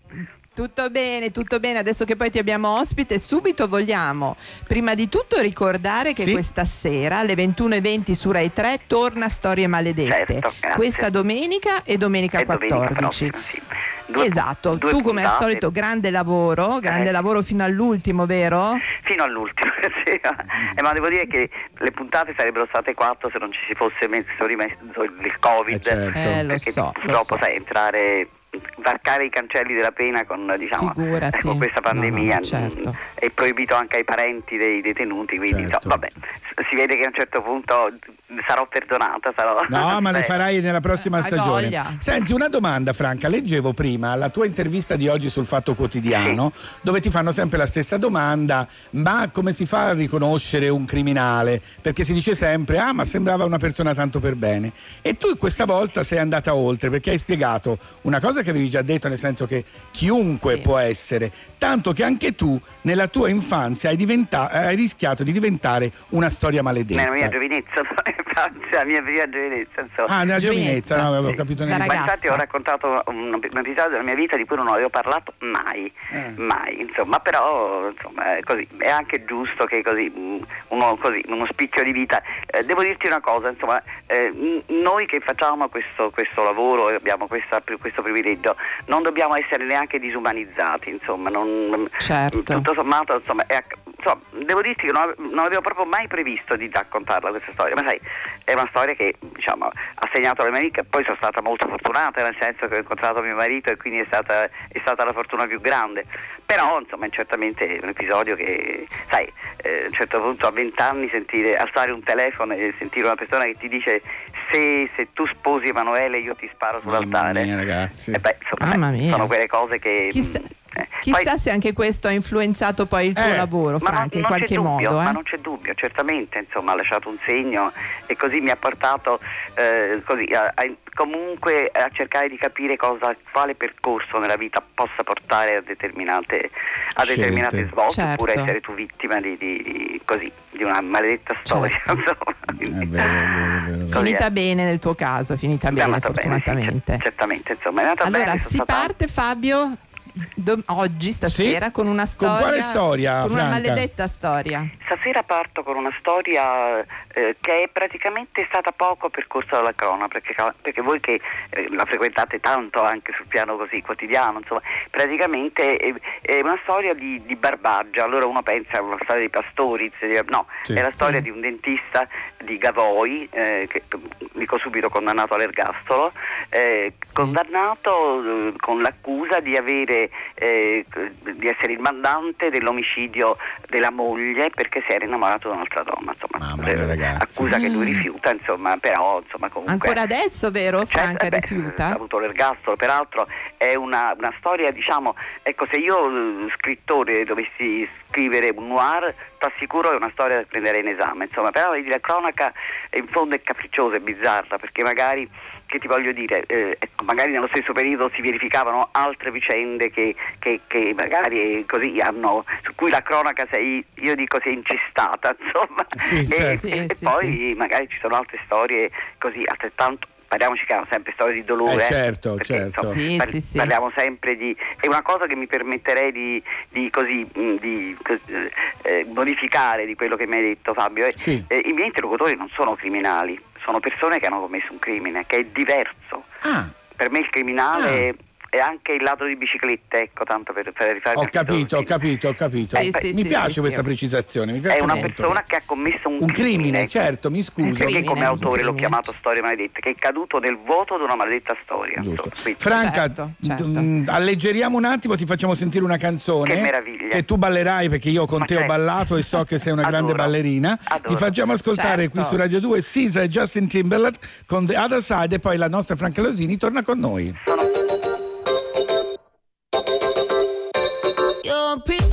Tutto bene, tutto bene. Adesso che poi ti abbiamo ospite, subito vogliamo prima di tutto ricordare che Sì. questa sera alle 21.20 su Rai 3 torna Storie Maledette. Certo, questa domenica e domenica E domenica 14. prossima, sì. Due- esatto, due tu come al puntate. solito grande lavoro, grande Eh. lavoro fino all'ultimo, vero? Fino all'ultimo, sì. Eh, ma devo dire che le puntate sarebbero state quattro se non ci si fosse messo di mezzo il Covid. Eh, certo. Eh, lo perché so, lo purtroppo so. sai entrare varcare i cancelli della pena con, diciamo, con questa pandemia No, no, certo. è proibito anche ai parenti dei detenuti quindi Certo. no, vabbè si vede che a un certo punto sarò perdonata sarò No, ma le farai nella prossima stagione. Senti, una domanda, Franca. Leggevo prima la tua intervista di oggi sul Fatto Quotidiano, dove ti fanno sempre la stessa domanda: ma come si fa a riconoscere un criminale? Perché si dice sempre: ah, ma sembrava una persona tanto per bene. E tu questa volta sei andata oltre perché hai spiegato una cosa che avevi già detto, nel senso che chiunque Sì. può essere, tanto che anche tu nella tua infanzia hai, diventa- hai rischiato di diventare una storia maledetta. nella mia giovinezza la mia prima giovinezza insomma Ah, nella Giovinezza. giovinezza, no, avevo capito Da nel Ma infatti ho raccontato un, un episodio della mia vita di cui non avevo parlato mai, Eh. mai, insomma, però insomma, è, così, è anche giusto che così, mh, uno, così, uno spicchio di vita. Eh, devo dirti una cosa, insomma, eh, noi che facciamo questo, questo lavoro e abbiamo questa- questo privilegio, non dobbiamo essere neanche disumanizzati, insomma, non, Certo. tutto sommato, insomma, è insomma, devo dirti che non, ave- non avevo proprio mai previsto di raccontarla questa storia, ma sai, è una storia che diciamo, ha segnato la mia vita, poi sono stata molto fortunata, nel senso che ho incontrato mio marito e quindi è stata, è stata la fortuna più grande, però insomma è certamente un episodio che, sai, eh, a un certo punto a vent'anni sentire, alzare un telefono e sentire una persona che ti dice se, se tu sposi Emanuele io ti sparo Mamma sull'altare. mia, ragazzi. Eh beh, insomma, mia. sono quelle cose che... Chissà- Chissà poi- se anche questo ha influenzato poi il tuo Eh, lavoro, ma non- Franca, in qualche dubbio, modo. Ma eh? non c'è dubbio, certamente, insomma, ha lasciato un segno e così mi ha portato eh, così, a- a- comunque a cercare di capire cosa, quale percorso nella vita possa portare a determinate, a determinate svolte, Certo. oppure essere tu vittima di, di- di- così, di una maledetta storia. insomma. È vero, è vero, è vero, è vero. Così Finita bene nel tuo caso, finita È bene andata bene, sì, fortunatamente. cer- certamente, insomma, è andata allora bene, si parte Fabio do- oggi, stasera, Sì? con una Con storia. quale storia, Con una Franca? maledetta storia. Stasera parto con una storia eh, che è praticamente stata poco percorsa dalla crona, perché, perché voi che eh, la frequentate tanto anche sul piano così quotidiano, insomma, praticamente è, è una storia di, di barbaggia. Allora uno pensa a una storia di pastori, no, Sì. è la storia Sì. di un dentista di Gavoi, eh, che dico subito condannato all'ergastolo, eh, Sì. condannato eh, con l'accusa di avere eh, di essere il mandante dell'omicidio della moglie perché si era innamorato di un'altra donna, insomma, Mamma mia, eh, ragazzi. accusa che lui Mm. rifiuta, insomma, però insomma comunque Ancora adesso, vero? Franca eh beh, rifiuta? Ha avuto l'ergastolo, peraltro è una, una storia, diciamo, ecco, se io eh, scrittore dovessi scrivere un noir, ti assicuro è una storia da prendere in esame, insomma, però vedi, la cronaca in fondo è capricciosa, è bizzarra, perché magari che ti voglio dire, eh, ecco, magari nello stesso periodo si verificavano altre vicende che, che- che magari così hanno, su cui la cronaca sei, io dico si è incistata, insomma, Sì, e, certo. Sì, e sì, poi magari ci sono altre storie così altrettanto parliamoci che hanno sempre storie di dolore Eh, certo, perché, certo. insomma, Sì, par- sì, sì. parliamo sempre di è una cosa che mi permetterei di, di così mh, di cos- eh, modificare di quello che mi hai detto Fabio Eh, Sì. eh, i miei interlocutori non sono criminali sono persone che hanno commesso un crimine che è diverso. Ah, per me il criminale è anche il ladro di biciclette ecco tanto per, per rifarmi ho capito, ho capito, ho capito. Sì, sì, mi sì, piace sì, questa sì. precisazione, mi piace è una molto. persona che ha commesso un, Un crimine, certo, mi scusi. perché crimine, come autore l'ho crimine. chiamato storia maledetta che è caduto nel vuoto di una maledetta storia Giusto. insomma, quindi- Franca, Certo, certo. mh, alleggeriamo un attimo, ti facciamo sentire una canzone. Che meraviglia. Che tu ballerai perché io con Ma te ho certo. ballato e so che sei una grande Adoro. ballerina. Adoro. Ti facciamo ascoltare Certo. qui su Radio 2 Sisa e Justin Timberlake con The Other Side e poi la nostra Franca Losini torna con noi. You're preaching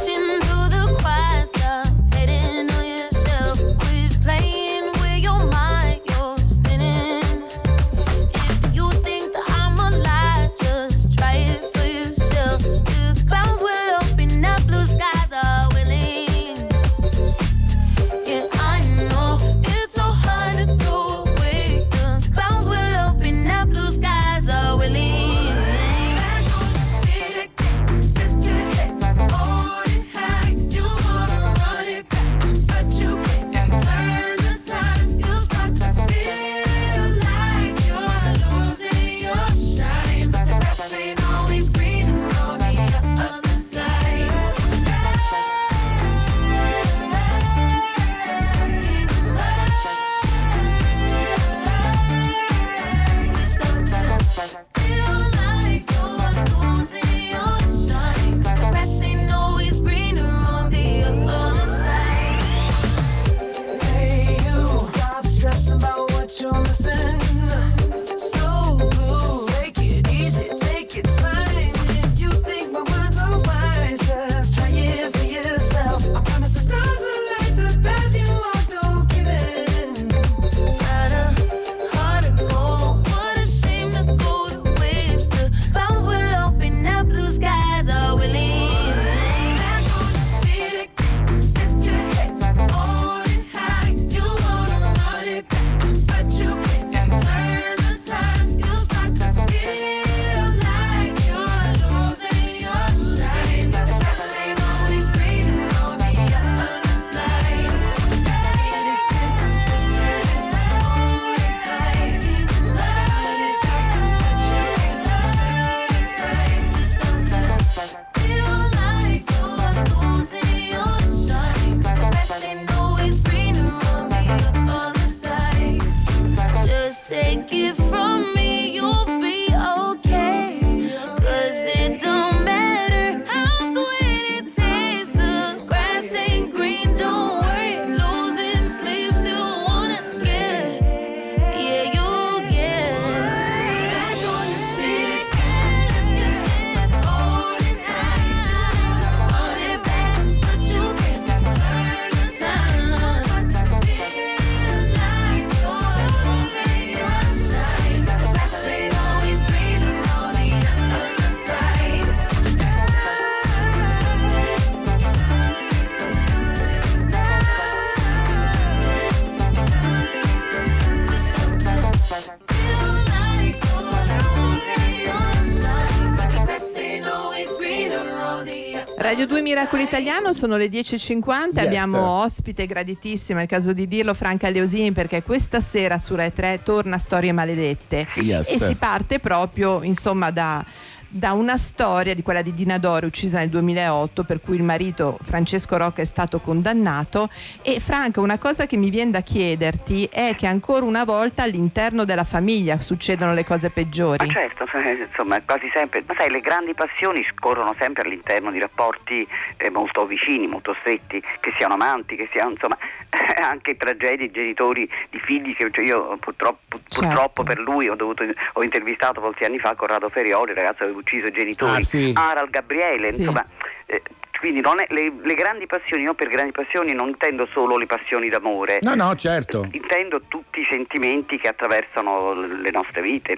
Miracolo Italiano sono le 10.50, Yes. abbiamo ospite graditissima, è il caso di dirlo, Franca Leosini, perché questa sera su Rai 3 torna Storie Maledette Yes. e si parte proprio insomma da, da una storia di quella di Dina Dore uccisa nel 2008 per cui il marito Francesco Rocca è stato condannato e Franca una cosa che mi viene da chiederti è che ancora una volta all'interno della famiglia succedono le cose peggiori. Ma certo, eh, insomma, quasi sempre. Ma sai, le grandi passioni scorrono sempre all'interno di rapporti eh, molto vicini, molto stretti, che siano amanti, che siano insomma anche tragedie, genitori di figli che cioè, io purtroppo, Certo. purtroppo per lui ho, dovuto, ho intervistato molti anni fa Corrado Ferioli, ragazzo che ucciso i genitori, Ah, sì. Aral Gabriele, Sì. insomma. eh, quindi non è- le, le grandi passioni, io per grandi passioni non intendo solo le passioni d'amore, No, no, certo. intendo tutti i sentimenti che attraversano le nostre vite,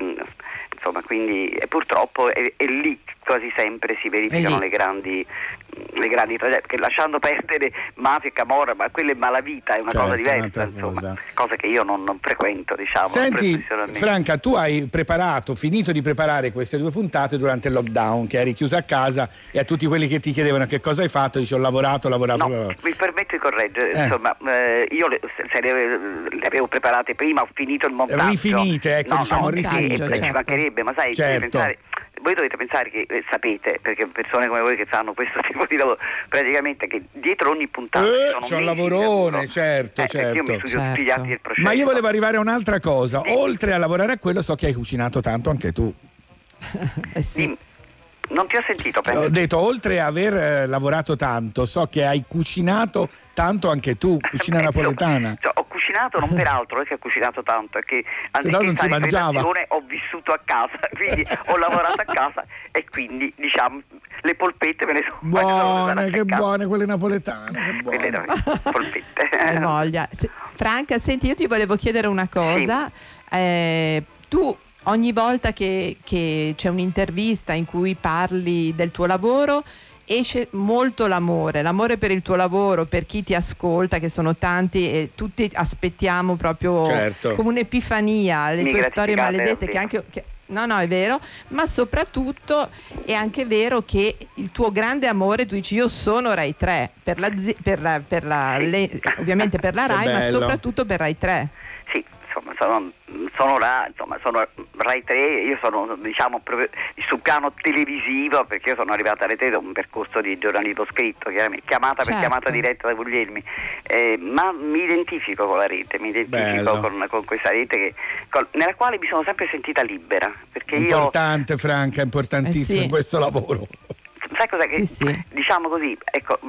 insomma, quindi purtroppo è, è lì quasi sempre si verificano le grandi, le grandi tragedie, perché lasciando perdere mafia e camorra, ma quella è malavita, è una Certo, cosa diversa, insomma, cosa. cose che io non, non frequento, diciamo, Senti. Franca, tu hai preparato, finito di preparare queste due puntate durante il lockdown, che eri chiusa a casa e a tutti quelli che ti chiedevano che cosa hai fatto, dici ho lavorato, ho lavorato. No, mi permetto di correggere, Eh. insomma, eh, io le, le, avevo preparate prima, ho finito il montaggio. Rifinite, ecco, no, diciamo, no, rifinite. eh, ci Certo. mancherebbe, ma sai, Certo. pensare, voi dovete pensare che eh, sapete, perché persone come voi che fanno questo tipo di lavoro, praticamente che dietro ogni puntata Eh, c'è un lavorone, lavoro. certo, Eh, perché Io mi certo. studio tutti gli atti del processo. Ma io volevo arrivare a un'altra cosa. Oltre a lavorare a quello, so che hai cucinato tanto anche tu. Dimmi, Non ti ho sentito, Ho Peppe. detto, oltre a aver eh, lavorato tanto, so che hai cucinato tanto anche tu, cucina napoletana. Cioè, ho cucinato non per altro, perché ho cucinato tanto, è che Se no anziché non si mangiava. ho vissuto a casa, quindi ho lavorato a casa e quindi diciamo le polpette me ne sono Buone, che buone quelle napoletane, che buone. Hai voglia. Se- Franca, senti, io ti volevo chiedere una cosa. Eh, tu ogni volta che, che c'è un'intervista in cui parli del tuo lavoro esce molto l'amore, l'amore per il tuo lavoro, per chi ti ascolta, che sono tanti e tutti aspettiamo proprio Certo. come un'epifania le Mi tue storie maledette che anche... che- No, no, è vero, ma soprattutto è anche vero che il tuo grande amore, tu dici io sono Rai 3, per la, per la- per la- le- ovviamente per la Rai, ma soprattutto per Rai 3. Sì, insomma, sono, sono, Ra- insomma, sono Rai 3, io sono diciamo proprio sul piano televisivo perché io sono arrivata alle 3 da un percorso di giornalismo scritto, chiaramente, chiamata per Certo. chiamata diretta da Guglielmi, Eh, ma mi identifico con la rete, mi identifico con, con questa rete che- con- nella quale mi sono sempre sentita libera, perché io Importante, Franca, importantissimo Eh sì. questo lavoro. sai cosa che diciamo così, ecco,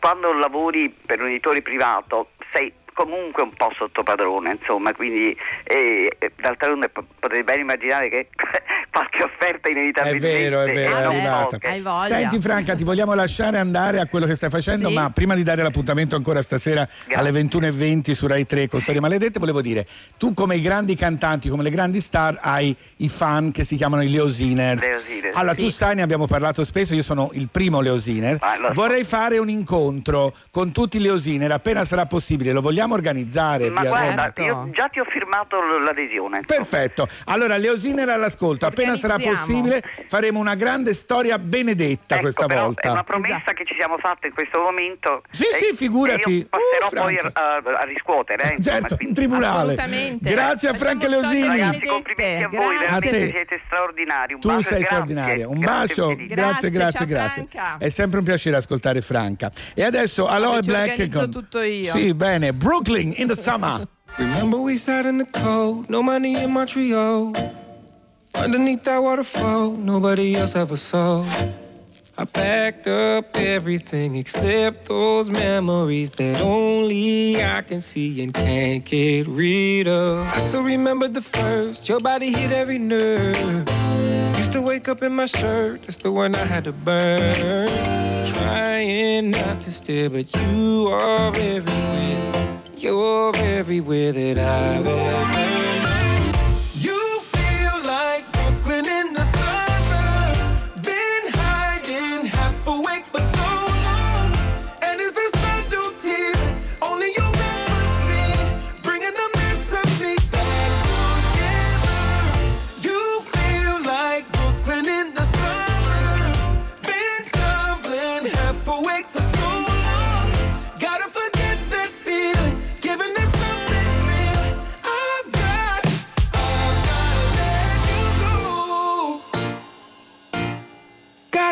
quando lavori per un editore privato sei comunque un po' sotto padrone, insomma, quindi eh, d'altronde p- potete ben immaginare che qualche offerta È inevitabilmente vero, è vero, è arrivata. poche. Senti Franca, ti vogliamo lasciare andare a quello che stai facendo, Sì. ma prima di dare l'appuntamento ancora stasera alle 21.20 su Rai 3 con Storie Maledette, volevo dire, tu come i grandi cantanti, come le grandi star, hai i fan che si chiamano i Leosiners. Leosiners, Allora, sì. tu sai, ne abbiamo parlato spesso, io sono il primo Leosiner. Lo so. Vorrei fare un incontro con tutti i Leosiner, appena sarà possibile, lo vogliamo organizzare? Ma guarda, io già ti ho firmato l'adesione. Perfetto, allora Leosiner all'ascolto, appena sarà possibile faremo una grande storia benedetta questa Ecco, però volta. È una promessa che ci siamo fatte in questo momento. Sì, e- sì, figurati. Io passerò Uh, poi a, a- riscuotere. eh, insomma, Certo, in tribunale. Assolutamente. Grazie a Franca Leosini. Ragazzi, complimenti a voi, veramente siete straordinari. Un Tu bacio sei grazie. straordinaria. Un Grazie bacio, infinite. grazie, grazie, grazie. È sempre un piacere ascoltare Franca. E adesso Aloe Black con tutto io. Sì, bene. Brooklyn in the summer. Remember we sat in the cold, no money in Montreal. Underneath that waterfall, nobody else ever saw. I packed up everything except those memories that only I can see and can't get rid of. I still remember the first, your body hit every nerve. Used to wake up in my shirt, that's the one I had to burn. Trying not to stare, but you are everywhere. You're everywhere that I've ever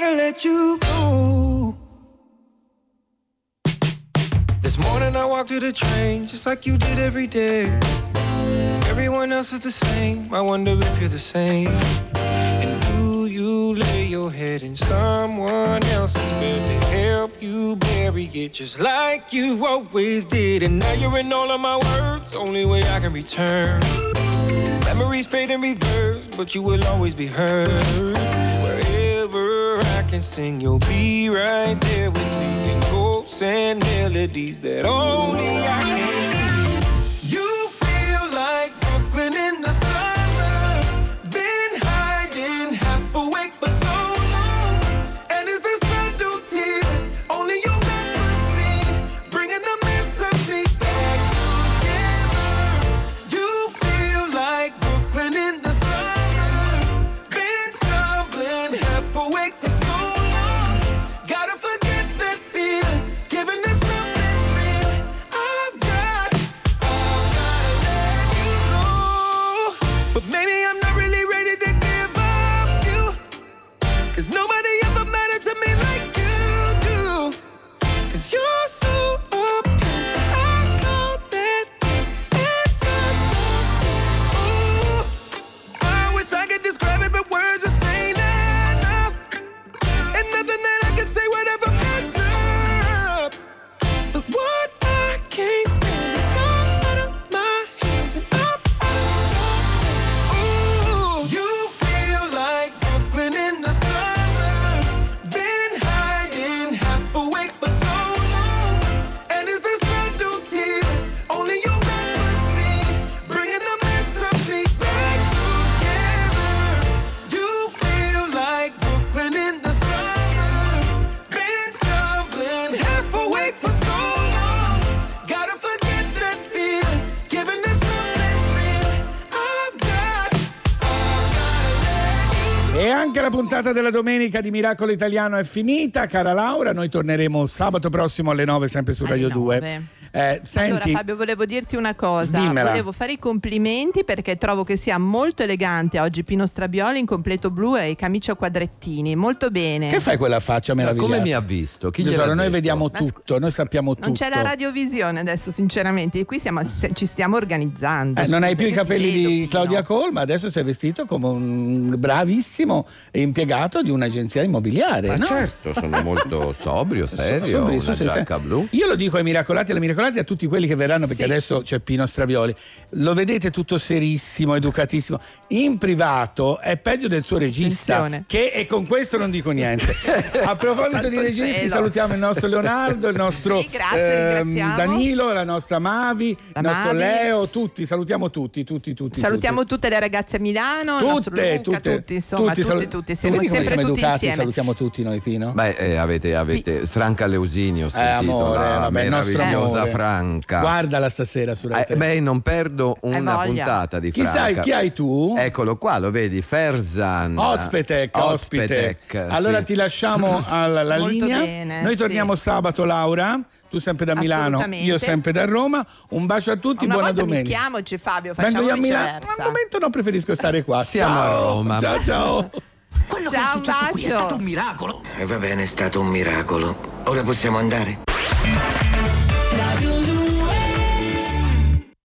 Gotta let you go. This morning I walked to the train just like you did every day. Everyone else is the same. I wonder if you're the same. And do you lay your head in someone else's bed to help you bury it just like you always did? And now you're in all of my words, only way I can return. Memories fade in reverse, but you will always be heard. Can sing, you'll be right there with me in ghosts and melodies that only I can see. Puntata della domenica di Miracolo Italiano è finita, cara Laura. Noi torneremo sabato prossimo alle 9 sempre su Radio 2. Eh, senti, Allora Fabio volevo dirti una cosa, Dimmela. volevo fare i complimenti perché trovo che sia molto elegante oggi Pino Strabioli in completo blu e camicia a quadrettini, molto bene. che fai quella faccia meravigliosa? come mi ha visto? Chi Tesoro, noi detto? vediamo Ma tutto, noi sappiamo tutto. Non c'è la radiovisione adesso sinceramente, qui siamo- ci stiamo organizzando. Eh, non hai più i capelli vedo, di Pino. Claudia Colma, adesso sei vestito come un bravissimo impiegato di un'agenzia immobiliare. Ma no? certo, sono molto sobrio, serio, Sobri, una su, sì, giacca sì. blu. Io lo dico ai miracolati e alle miracolate a tutti quelli che verranno perché adesso c'è Pino Stravioli. Lo vedete tutto serissimo, educatissimo. In privato è peggio del suo regista. Attenzione. Che e con questo non dico niente. A proposito di registi, cielo. salutiamo il nostro Leonardo, il nostro Sì, grazie, ehm, ringraziamo. Danilo, la nostra Mavi, La il nostro Mavi. Leo, tutti, salutiamo tutti, tutti, tutti. Salutiamo tutti. tutte le ragazze a Milano, Tutte, Luca, tutte, tutti, insomma, tutti, salu- tutti, Tu siamo come sempre siamo tutti educati, insieme. salutiamo tutti noi, Pino. Beh, eh, avete, avete Franca Leusini, ho sentito, amore, la vabbè, il nostro meravigliosa. Franca. Guardala stasera su Rai Eh, beh, non perdo una puntata di Chi Franca. sai, chi hai tu? Eccolo qua, lo vedi, Ferzan. Ospitec, ospite. Ospitec, Allora sì. ti lasciamo alla la linea. bene, Noi torniamo sabato, Laura. Tu sempre da Milano, io sempre da Roma. Un bacio a tutti, Una buona volta domenica. mischiamoci Fabio, facciamo Vengo io a Milano. Al momento no, preferisco stare qua. Siamo a Ciao. Roma. Ciao, ciao. Quello che Ciao, è successo qui è bacio. stato un miracolo. E va bene, è stato un miracolo. Ora possiamo andare?